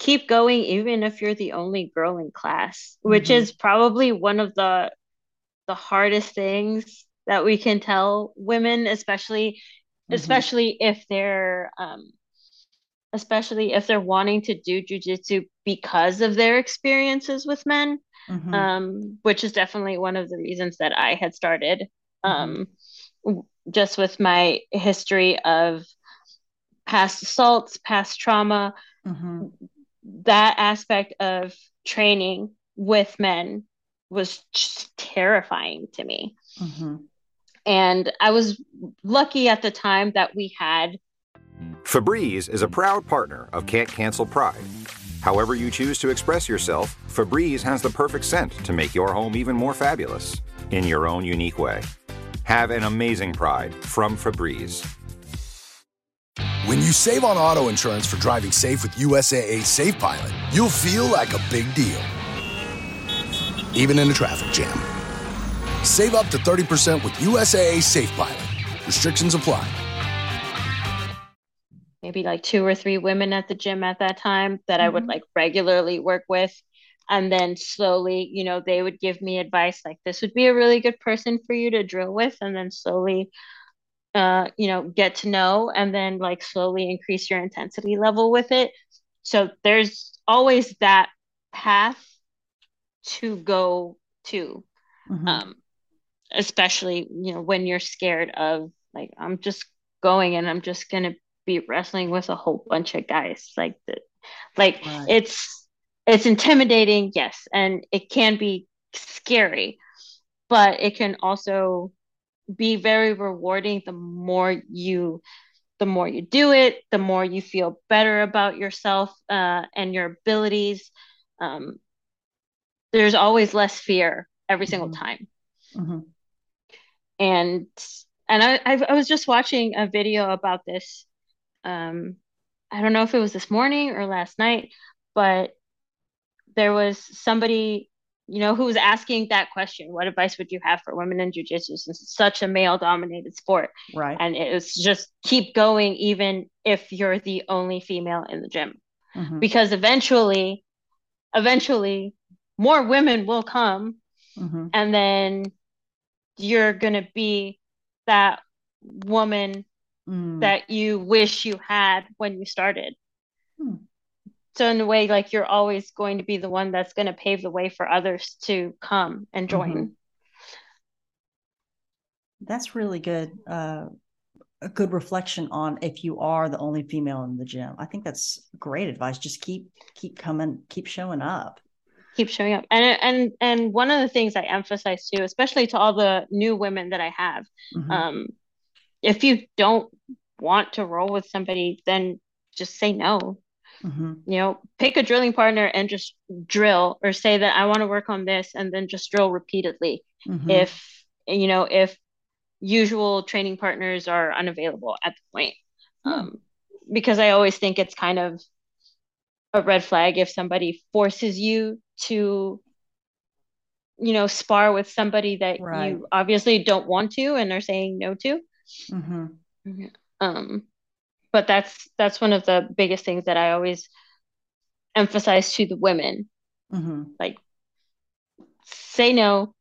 keep going, even if you're the only girl in class, which mm-hmm. is probably one of the the hardest things that we can tell women, especially mm-hmm. especially if they're um, especially if they're wanting to do jujitsu because of their experiences with men, mm-hmm. um, which is definitely one of the reasons that I had started. Um, just with my history of past assaults, past trauma, mm-hmm. that aspect of training with men was just terrifying to me. Mm-hmm. And I was lucky at the time that we had Febreze is a proud partner of Can't Cancel Pride. However, you choose to express yourself, Febreze has the perfect scent to make your home even more fabulous in your own unique way. Have an amazing pride from Febreze. When you save on auto insurance for driving safe with USAA Safe Pilot, you'll feel like a big deal, even in a traffic jam. Save up to 30% with USAA Safe Pilot. Restrictions apply maybe like two or three women at the gym at that time that mm-hmm. I would mm-hmm. like regularly work with. And then slowly, you know, they would give me advice like this would be a really good person for you to drill with. And then slowly, uh, you know, get to know and then like slowly increase your intensity level with it. So there's always that path to go to. Mm-hmm. Um, especially, you know, when you're scared of like, I'm just going and I'm just gonna be wrestling with a whole bunch of guys like that like right. it's it's intimidating yes and it can be scary but it can also be very rewarding the more you the more you do it the more you feel better about yourself uh, and your abilities um, there's always less fear every mm-hmm. single time mm-hmm. and and I, I was just watching a video about this um, I don't know if it was this morning or last night, but there was somebody, you know, who was asking that question What advice would you have for women in jujitsu since it's such a male dominated sport? Right. And it was just keep going, even if you're the only female in the gym. Mm-hmm. Because eventually, eventually, more women will come. Mm-hmm. And then you're going to be that woman mm. that you wish you had when you started. Hmm. So in a way, like you're always going to be the one that's going to pave the way for others to come and join. Mm-hmm. That's really good. Uh, a good reflection on if you are the only female in the gym. I think that's great advice. Just keep keep coming, keep showing up keep showing up and and and one of the things i emphasize too especially to all the new women that i have mm-hmm. um if you don't want to roll with somebody, then just say no. Mm-hmm. You know, pick a drilling partner and just drill, or say that I want to work on this, and then just drill repeatedly. Mm-hmm. If you know, if usual training partners are unavailable at the point, mm-hmm. um, because I always think it's kind of a red flag if somebody forces you to you know spar with somebody that right. you obviously don't want to and are saying no to Mm-hmm. Um, but that's that's one of the biggest things that I always emphasize to the women. Mm-hmm. Like, say no.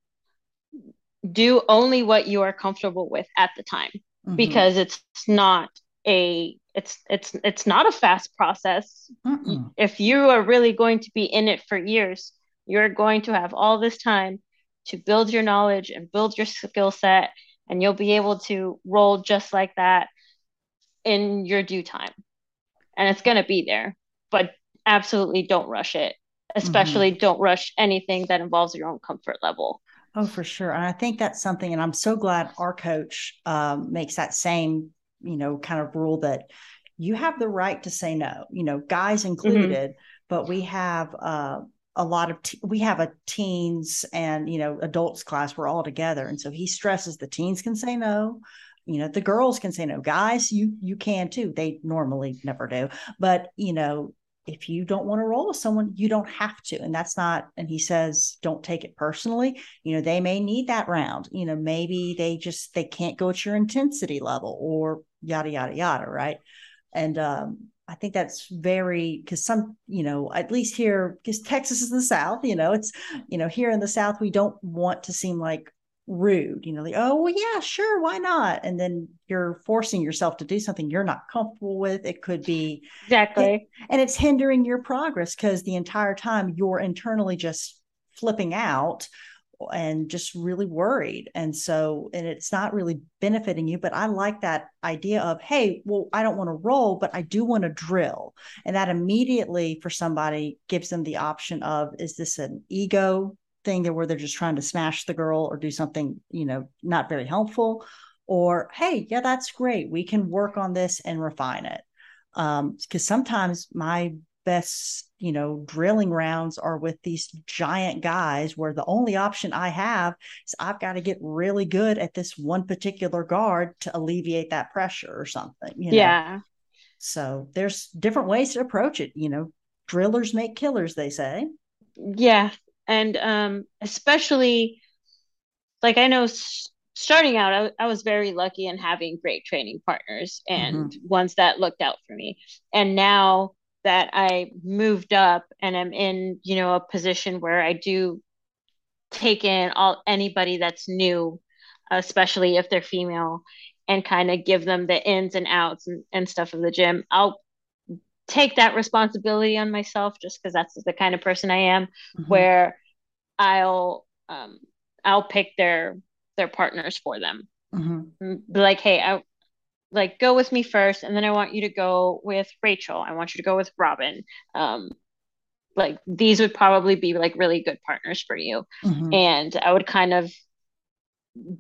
Do only what you are comfortable with at the time, mm-hmm. because it's not a it's it's it's not a fast process Mm-mm. if you are really going to be in it for years you're going to have all this time to build your knowledge and build your skill set and you'll be able to roll just like that in your due time and it's going to be there but absolutely don't rush it especially mm-hmm. don't rush anything that involves your own comfort level oh for sure and i think that's something and i'm so glad our coach um, makes that same you know kind of rule that you have the right to say no you know guys mm-hmm. included mm-hmm. but we have uh, a lot of te- we have a teens and you know adults class we're all together. And so he stresses the teens can say no you know the girls can say no. Guys you you can too. They normally never do. But you know if you don't want to roll with someone you don't have to. And that's not and he says don't take it personally. You know they may need that round. You know maybe they just they can't go at your intensity level or yada yada yada right? And um I think that's very because some, you know, at least here, because Texas is the South, you know, it's, you know, here in the South, we don't want to seem like rude, you know, like, oh, well, yeah, sure, why not? And then you're forcing yourself to do something you're not comfortable with. It could be exactly, and it's hindering your progress because the entire time you're internally just flipping out and just really worried. And so, and it's not really benefiting you. But I like that idea of, hey, well, I don't want to roll, but I do want to drill. And that immediately for somebody gives them the option of, is this an ego thing where they're just trying to smash the girl or do something, you know, not very helpful? Or, hey, yeah, that's great. We can work on this and refine it. Um, because sometimes my best you know drilling rounds are with these giant guys where the only option i have is i've got to get really good at this one particular guard to alleviate that pressure or something you know? yeah. So there's different ways to approach it you know? Drillers make killers they say. Yeah. And um especially like i know starting out I, I was very lucky in having great training partners and mm-hmm. ones that looked out for me. And now that I moved up and I'm in, you know, a position where I do take in all anybody that's new, especially if they're female, and kind of give them the ins and outs and, and stuff of the gym. I'll take that responsibility on myself just because that's the kind of person I am, mm-hmm. where I'll um, I'll pick their their partners for them. Mm-hmm. Like, hey, I like go with me first and then i want you to go with rachel. I want you to go with robin. Um like these would probably be like really good partners for you. Mm-hmm. and i would kind of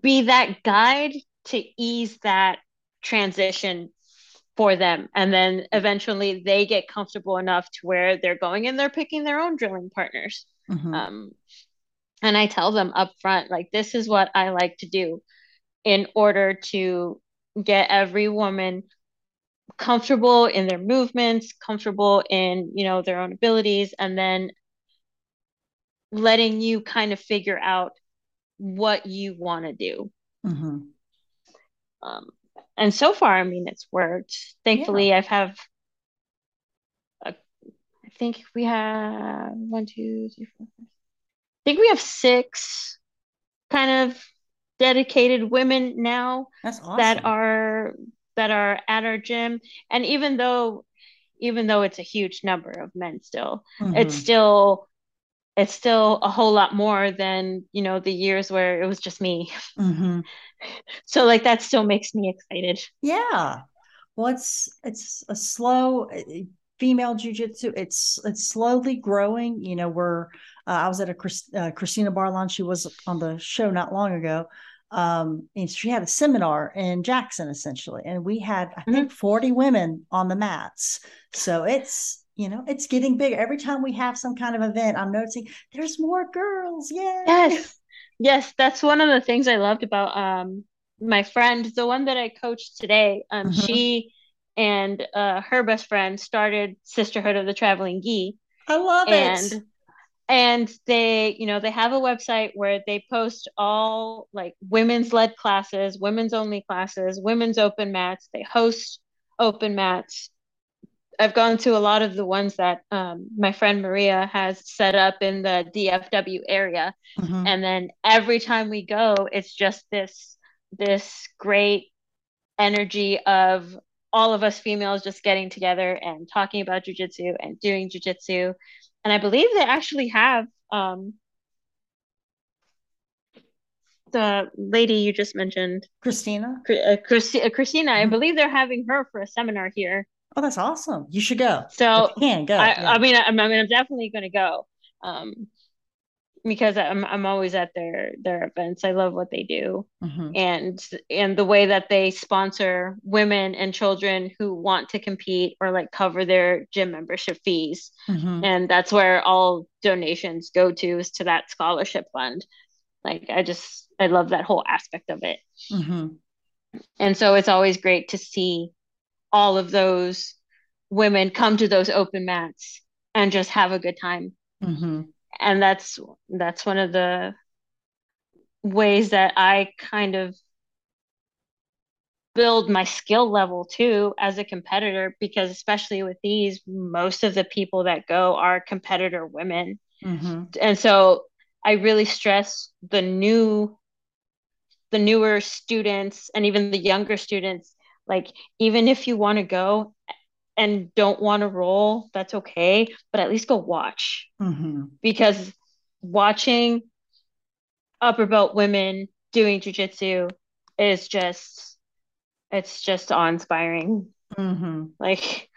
be that guide to ease that transition for them. And then eventually they get comfortable enough to where they're going and they're picking their own drilling partners. Mm-hmm. um, and i tell them up front like this is what i like to do in order to get every woman comfortable in their movements, comfortable in, you know, their own abilities, and then letting you kind of figure out what you want to do. Mm-hmm. Um, and so far, I mean, it's worked. Thankfully, yeah. I've have. A, I think we have one, two, three, four. I think we have six kind of dedicated women now awesome. that are that are at our gym and even though even though it's a huge number of men still mm-hmm. it's still it's still a whole lot more than you know the years where it was just me mm-hmm. so like that still makes me excited yeah well it's it's a slow female jujitsu it's it's slowly growing you know we're uh, i was at a Chris, uh, christina barlon she was on the show not long ago um, and she had a seminar in Jackson essentially, and we had I think mm-hmm. 40 women on the mats. So it's you know it's getting bigger every time we have some kind of event. I'm noticing there's more girls. Yay! Yes, yes, that's one of the things I loved about um my friend, the one that I coached today. Um, mm-hmm. she and uh, her best friend started Sisterhood of the Traveling Gi. I love and it and they you know they have a website where they post all like women's led classes women's only classes women's open mats they host open mats i've gone to a lot of the ones that um, my friend maria has set up in the dfw area mm-hmm. and then every time we go it's just this this great energy of all of us females just getting together and talking about jujitsu and doing jujitsu. And I believe they actually have um, the lady you just mentioned, Christina. uh, Christi- uh, Christina. I Mhm. believe they're having her for a seminar here. Oh, that's awesome. You should go. So you can go. I, yeah. I mean, I, I mean, I'm definitely going to go, um, because I'm I'm always at their their events. I love what they do, Mhm. and and the way that they sponsor women and children who want to compete or like cover their gym membership fees, Mhm. and that's where all donations go to is to that scholarship fund. Like I just I love that whole aspect of it. Mhm. And so it's always great to see all of those women come to those open mats and just have a good time. And that's that's one of the ways that I kind of build my skill level too as a competitor because especially with these most of the people that go are competitor women. Mhm. And so I really stress the new the newer students and even the younger students like even if you want to go and don't want to roll that's okay but at least go watch Mhm. because watching upper belt women doing jujitsu is just it's just awe-inspiring Mhm. like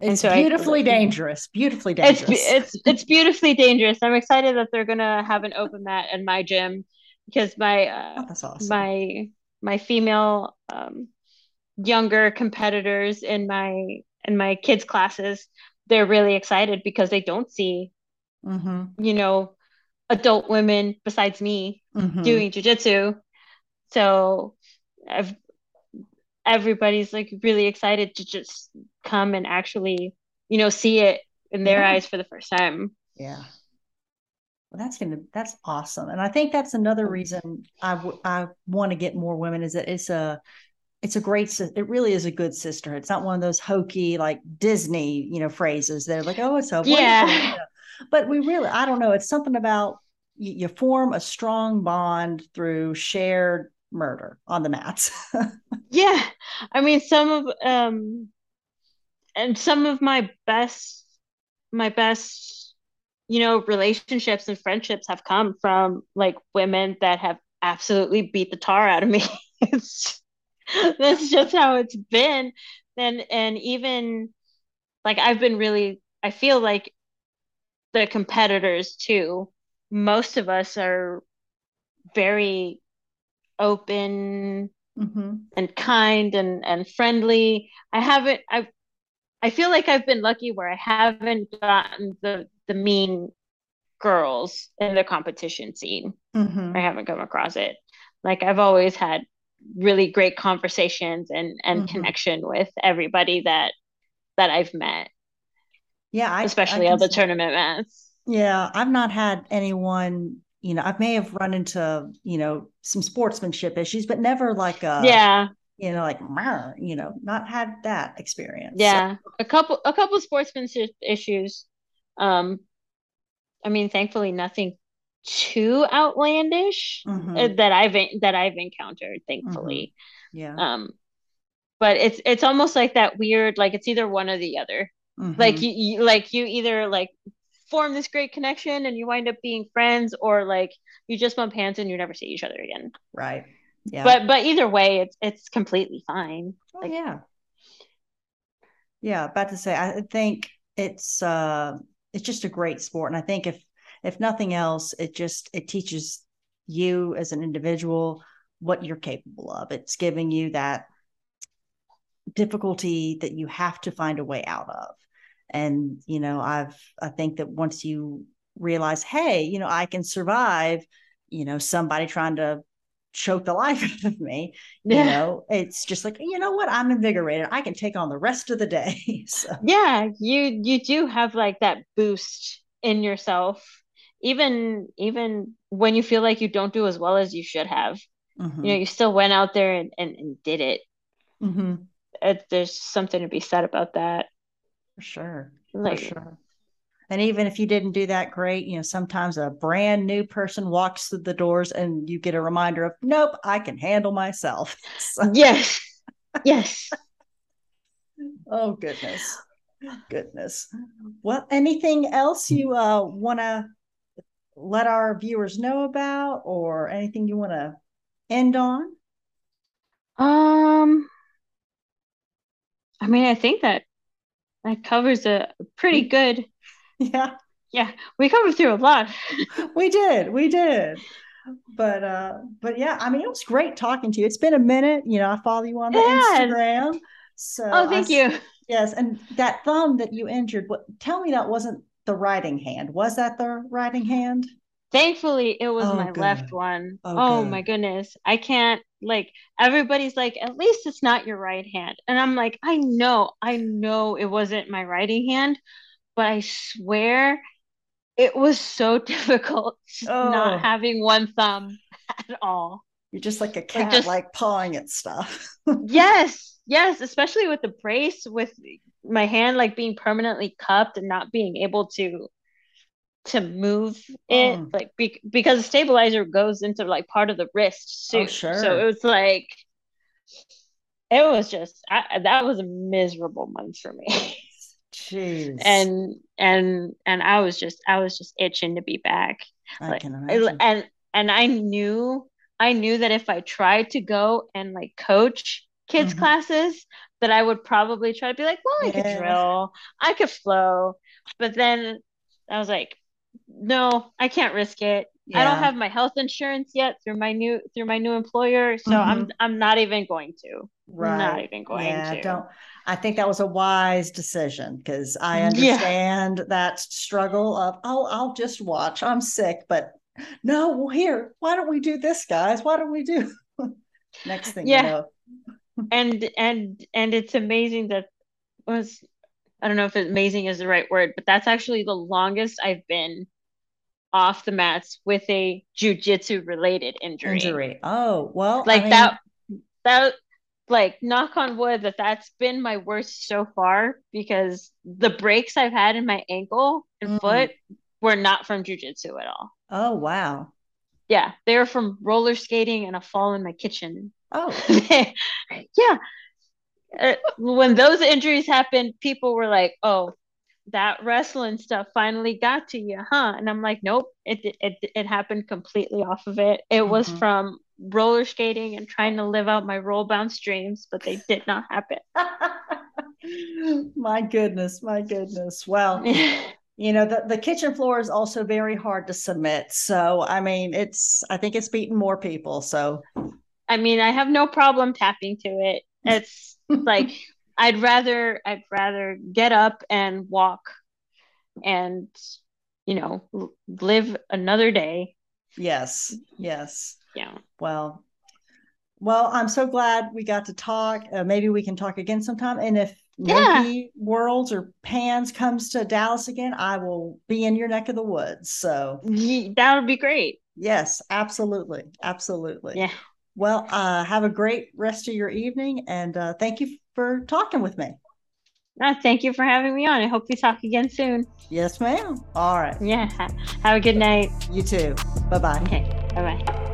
It's so I- beautifully dangerous. Beautifully dangerous. It's it's it's beautifully dangerous. I'm excited that they're gonna have an open mat in my gym because my uh, Oh, that's awesome. my my female um, younger competitors in my in my kids classes they're really excited because they don't see Mhm. you know adult women besides me Mhm. doing jujitsu. So I've everybody's like really excited to just come and actually, you know, see it in their Yeah. eyes for the first time. Yeah. Well, that's gonna that's awesome, and I think that's another reason I w- I want to get more women is that it's a it's a great it really is a good sisterhood. It's not one of those hokey like Disney you know phrases. They're like oh it's so Yeah. you know. but we really I don't know. It's something about you, you form a strong bond through shared murder on the mats. Yeah. I mean some of um and some of my best my best you know relationships and friendships have come from like women that have absolutely beat the tar out of me. it's that's just how it's been. And and even like I've been really I feel like the competitors too, most of us are very open hmm and kind and and friendly. I haven't I I feel like I've been lucky where I haven't gotten the the mean girls in the competition scene. hmm I haven't come across it. Like I've always had really great conversations and and Mhm. connection with everybody that that I've met, Yeah, I, especially I on the tournament mats. Yeah, I've not had anyone, you know, I may have run into, you know, some sportsmanship issues, but never like a, yeah, you know, like, you know, not had that experience. So- yeah. A couple a couple sportsmanship issues. Um I mean, thankfully nothing too outlandish uh, that I've that I've encountered, thankfully. yeah. Um but it's it's almost like that weird like it's either one or the other. like Mhm. you, you like you either like form this great connection and you wind up being friends or like you just bump hands and you never see each other again right. Yeah. but but either way it's it's completely fine Oh, like- yeah. Yeah, about to say, I think it's uh it's just a great sport. And I think if if nothing else, it just it teaches you as an individual what you're capable of. It's giving you that difficulty that you have to find a way out of. And, you know, I've I think that once you realize, hey, you know, I can survive, you know, somebody trying to choke the life out of me, you Yeah. know it's just like you know what i'm invigorated i can take on the rest of the day so yeah you you do have like that boost in yourself even even when you feel like you don't do as well as you should have mhm, you know you still went out there and and, and did it. mhm, it there's something to be said about that for sure like for sure and even if you didn't do that great you know sometimes a brand new person walks through the doors and you get a reminder of nope i can handle myself so, yes Yes. oh goodness. Goodness. Well, anything else you uh, want to let our viewers know about or anything you want to end on? Um I mean, I think that that covers a pretty good Yeah. Yeah, we covered through a lot. we did. We did. But uh but yeah, I mean it was great talking to you. It's been a minute, you know, I follow you on the Yes. Instagram. So Oh, thank I you. Yes, and that thumb that you injured, what tell me that wasn't the writing hand. Was that the writing hand? Thankfully, it was Oh, my left good. one. Oh, Oh, good. my goodness. I can't like everybody's like, at least it's not your right hand. And I'm like, I know, I know it wasn't my writing hand, but I swear it was so difficult Oh. not having one thumb at all. You're just like a cat, just- like pawing at stuff. Yes, yes, especially with the brace, with my hand like being permanently cupped and not being able to to move it, Mm. like be, because the stabilizer goes into like part of the wrist Oh, sure. So it was like it was just I, that was a miserable month for me. Jeez. and and and I was just I was just itching to be back. I like, can imagine. and and I knew I knew that if I tried to go and like coach kids Mhm. classes that I would probably try to be like, well, I could drill, I could flow, but then I was like, no, I can't risk it. I don't have my health insurance yet through my new through my new employer, so I'm I'm not even going to. right. Not even going yeah, to. don't I think that was a wise decision because I Yeah. understand that struggle of, oh, I'll just watch. I'm sick, but no, well, here, why don't we do this, guys? Why don't we do next thing Yeah. you know? And and and it's amazing that was I don't know if amazing is the right word, but that's actually the longest I've been off the mats with a jujitsu related injury. Injury. Oh, well, I Like mean, that that like knock on wood that that's been my worst so far because the breaks I've had in my ankle and Mm. foot were not from jujitsu at all. Oh, wow. Yeah, they were from roller skating and a fall in my kitchen. Oh, yeah. Uh, when those injuries happened, people were like, "Oh, that wrestling stuff finally got to you, huh?" And I'm like, "Nope, it it it happened completely off of it. It was Mhm. from roller skating and trying to live out my roll bounce dreams, but they did not happen." my goodness, my goodness. Well, you know, the, the kitchen floor is also very hard to submit. So, I mean, it's, I think it's beaten more people. So, I mean, I have no problem tapping to it. It's like I'd rather I'd rather get up and walk and you know live another day. yes, yes. Yeah. Well, well, I'm so glad we got to talk. Uh, maybe we can talk again sometime. And if Yeah. Worlds or Pans comes to Dallas again, I will be in your neck of the woods. So, That would be great. yes, absolutely. Absolutely. Yeah. Well, uh, have a great rest of your evening. And uh, thank you for talking with me. No, thank you for having me on. I hope we talk again soon. Yes, ma'am. All right. Yeah. Have a good night. You too. Bye bye. Okay. Bye bye.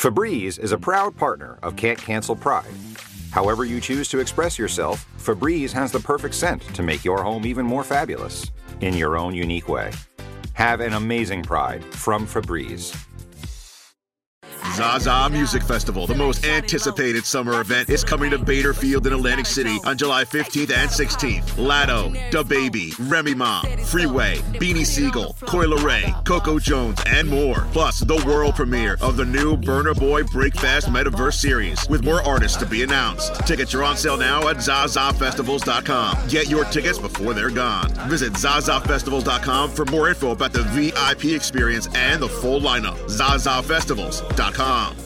Febreze is a proud partner of Can't Cancel Pride. However you choose to express yourself, Febreze has the perfect scent to make your home even more fabulous in your own unique way. Have an amazing Pride from Febreze. Zaza Music Festival, the most anticipated summer event, is coming to Bader Field in Atlantic City on July 15th and 16th. Latto, Da Baby, Remy Ma, Freeway, Beanie Sigel, Coi Leray, Coco Jones, and more. Plus, the world premiere of the new Burner Boy Breakfast Metaverse series, with more artists to be announced. Tickets are on sale now at ZazaFestivals.com. Get your tickets before they're gone. Visit ZazaFestivals.com for more info about the VIP experience and the full lineup. ZazaFestivals.com. Bomb.